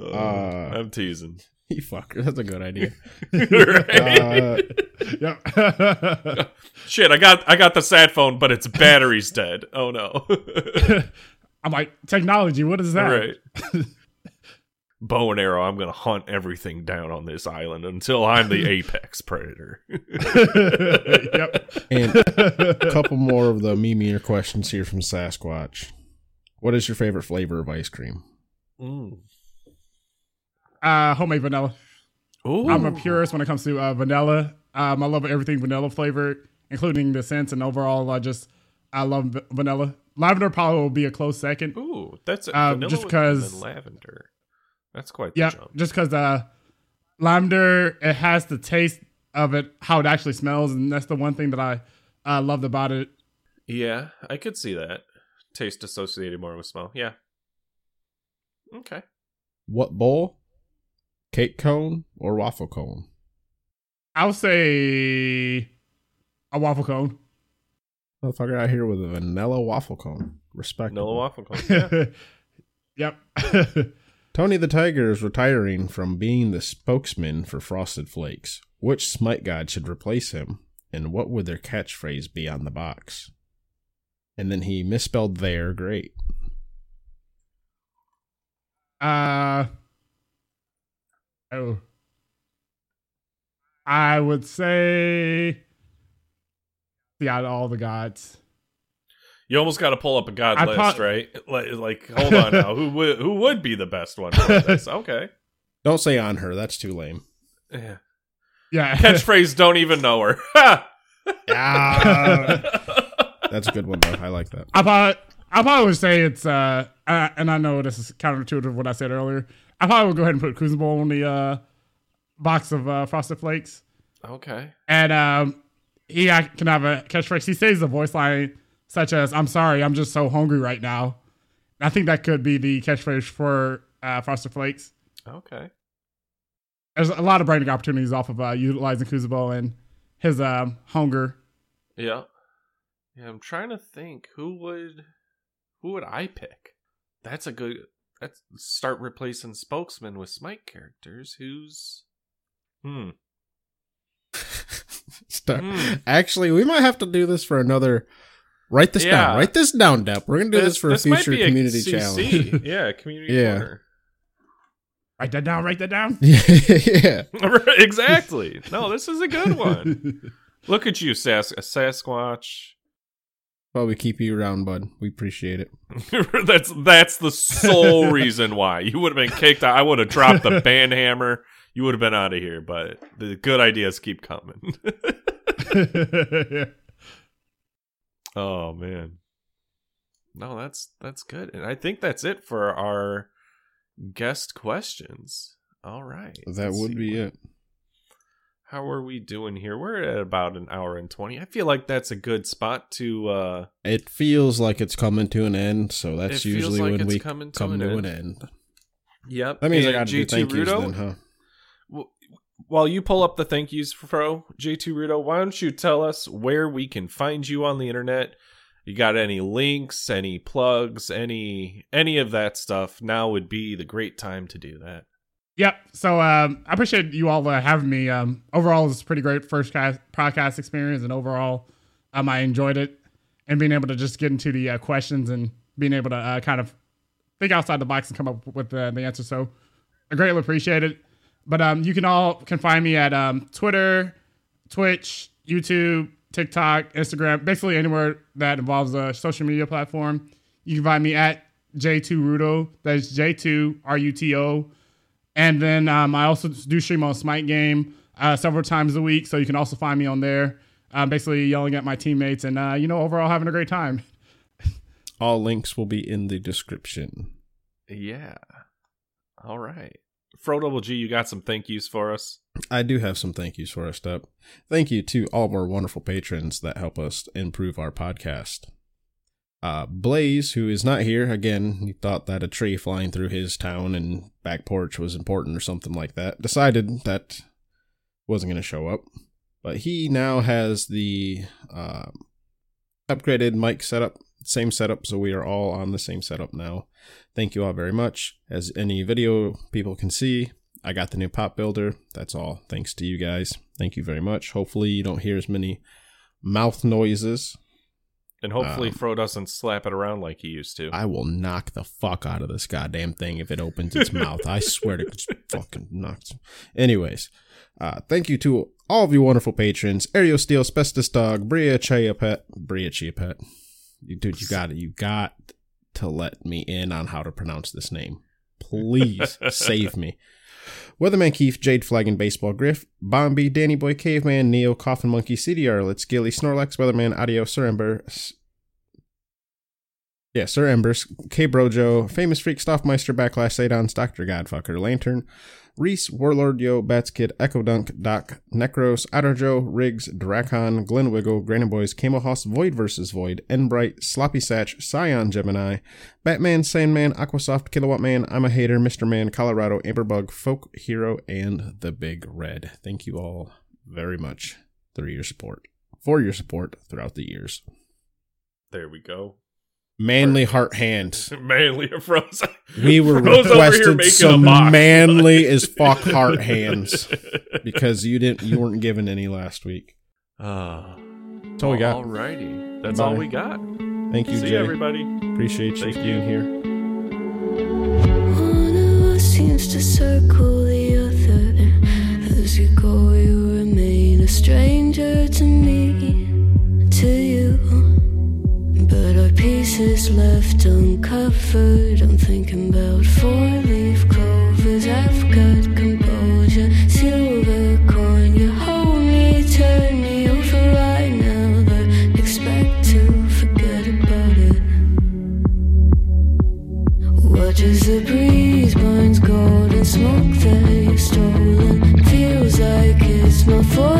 Uh, I'm teasing. You fucker. That's a good idea. right? Uh, yep. Shit, I got I got the sad phone, but its battery's dead. Oh no. I'm like, technology, what is that? right. Bow and arrow, I'm gonna hunt everything down on this island until I'm the apex predator. yep. and a couple more of the memeer questions here from Sasquatch. What is your favorite flavor of ice cream? Mm. Uh, homemade vanilla. Ooh. I'm a purist when it comes to uh, vanilla. Um, I love everything vanilla flavored, including the scents and overall. I just I love v- vanilla. Lavender probably will be a close second. Ooh, that's a Uh, vanilla just 'cause- lavender. That's quite the Yeah, jump. just because uh, lavender it has the taste of it, how it actually smells, and that's the one thing that I uh, loved about it. Yeah, I could see that. Taste associated more with smell. Yeah. Okay. What bowl? Cake cone or waffle cone? I'll say a waffle cone. Motherfucker out here with a vanilla waffle cone. Respect. Vanilla waffle cone. Yeah. yep. Tony the Tiger is retiring from being the spokesman for Frosted Flakes. Which Smite God should replace him, and what would their catchphrase be on the box? And then he misspelled there. Great. uh. Oh. I would say See out of all the gods. You almost got to pull up a god I list, prob- right? Like, like, hold on now. Who would who would be the best one for this? Okay. Don't say Anhur. That's too lame. Yeah. Yeah. Catchphrase: Don't even know her. Ha! Ah, that's a good one though. I like that. I probably, I probably would say it's, uh, uh, and I know this is counterintuitive what I said earlier. I probably would go ahead and put Crucible on the uh, box of uh, Frosted Flakes. okay. And um, he can have a catchphrase. He says a voice line such as, I'm sorry, I'm just so hungry right now. I think that could be the catchphrase for uh, Frosted Flakes. Okay. There's a lot of branding opportunities off of uh, utilizing Crucible and his um, hunger. Yeah. Yeah. I'm trying to think who would who would I pick. That's a good. Let's start replacing spokesman with Smite characters. Who's hmm. Start. Hmm. Actually, we might have to do this for another. Write this Yeah. down. Write this down, Depp. We're gonna do this, for a might future be community CC. challenge. yeah, community Yeah. corner. Write that down, write that down. yeah. exactly. No, this is a good one. Look at you, Sas- Sasquatch. Well, we keep you around, bud. We appreciate it. that's that's the sole reason why you would have been kicked out. I would have dropped the band hammer. You would have been out of here. But the good ideas keep coming. oh man, no, that's that's good, and I think that's it for our guest questions. All right, That let's would be what- it. How are we doing here? We're at about an hour and twenty. I feel like that's a good spot to. uh It feels like it's coming to an end, so that's usually like when we coming to come an to end. an end. Yep. That means I got to do thank yous then, huh? while you pull up the thank yous, Fro, JT Rudo, why don't you tell us where we can find you on the internet? You got any links, any plugs, any any of that stuff? Now would be the great time to do that. Yep. So um, I appreciate you all uh, having me. Um, overall, it's a pretty great first cast, podcast experience, and overall, um, I enjoyed it and being able to just get into the uh, questions and being able to uh, kind of think outside the box and come up with uh, the answer. So I greatly appreciate it. But um, you can all can find me at um, Twitter, Twitch, YouTube, TikTok, Instagram, basically anywhere that involves a social media platform. You can find me at JTRudo. That's J2 R U T O. And then um, I also do stream on Smite Game uh, several times a week, so you can also find me on there, uh, basically yelling at my teammates and uh, you know overall having a great time. All links will be in the description. Yeah. All right. Fro Double G, you got some thank yous for us. I do have some thank yous for us, Step. Thank you to all of our wonderful patrons that help us improve our podcast. Uh, Blaze, who is not here again, he thought that a tree flying through his town and back porch was important or something like that. Decided that wasn't going to show up, but he now has the uh, upgraded mic setup, same setup, so we are all on the same setup now. Thank you all very much. As any video people can see, I got the new pop builder. That's all. Thanks to you guys. Thank you very much. Hopefully, you don't hear as many mouth noises. And hopefully Um, Fro doesn't slap it around like he used to. I will knock the fuck out of this goddamn thing if it opens its mouth. I swear to fucking knock. Anyways, uh, thank you to all of you wonderful patrons: Ariel Steel, Spestus Dog, Bria Chiapet, Bria Chiapet. You dude, you got it. You got to let me in on how to pronounce this name. Please save me. Weatherman Keith, Jade Flagon, Baseball Griff, Bombi, Danny Boy, Caveman, Neo, Coffin Monkey, CDR, Let's Gilly, Snorlax, Weatherman, Audio, Sir Ember, yeah, Sir Embers, K Brojo, Famous Freak, Stoffmeister, Backlash, Sadons, Dr. Godfucker, Lantern, Reese, Warlord Yo, Bats Kid, Echo Dunk, Doc, Necros, Adderjo, Riggs, Dracon, Glen Wiggle, Granny Boys, Camo Hoss, Void vs. Void, Enbright, Sloppy Satch, Scion Gemini, Batman, Sandman, Aquasoft, Kilowatt Man, I'm a Hater, Mr. Man, Colorado, Amberbug, Folk Hero, and The Big Red. Thank you all very much for your support, for your support throughout the years. there we go. Manly heart hands. Manly frozen. We were Fro's over here requested making some box. manly as fuck heart hands because you didn't you weren't given any last week. Ah. That's all we got. Alrighty. That's all we got. Thank you, See Jay. everybody. Appreciate you being here. One of us seems to circle the other. As you go, you remain a stranger to me. pieces left uncovered. I'm thinking about four leaf clovers. I've got composure, silver coin. You hold me, turn me over I never expect to forget about it. Watch as the breeze burns golden smoke that you've stolen. Feels like it's my fault.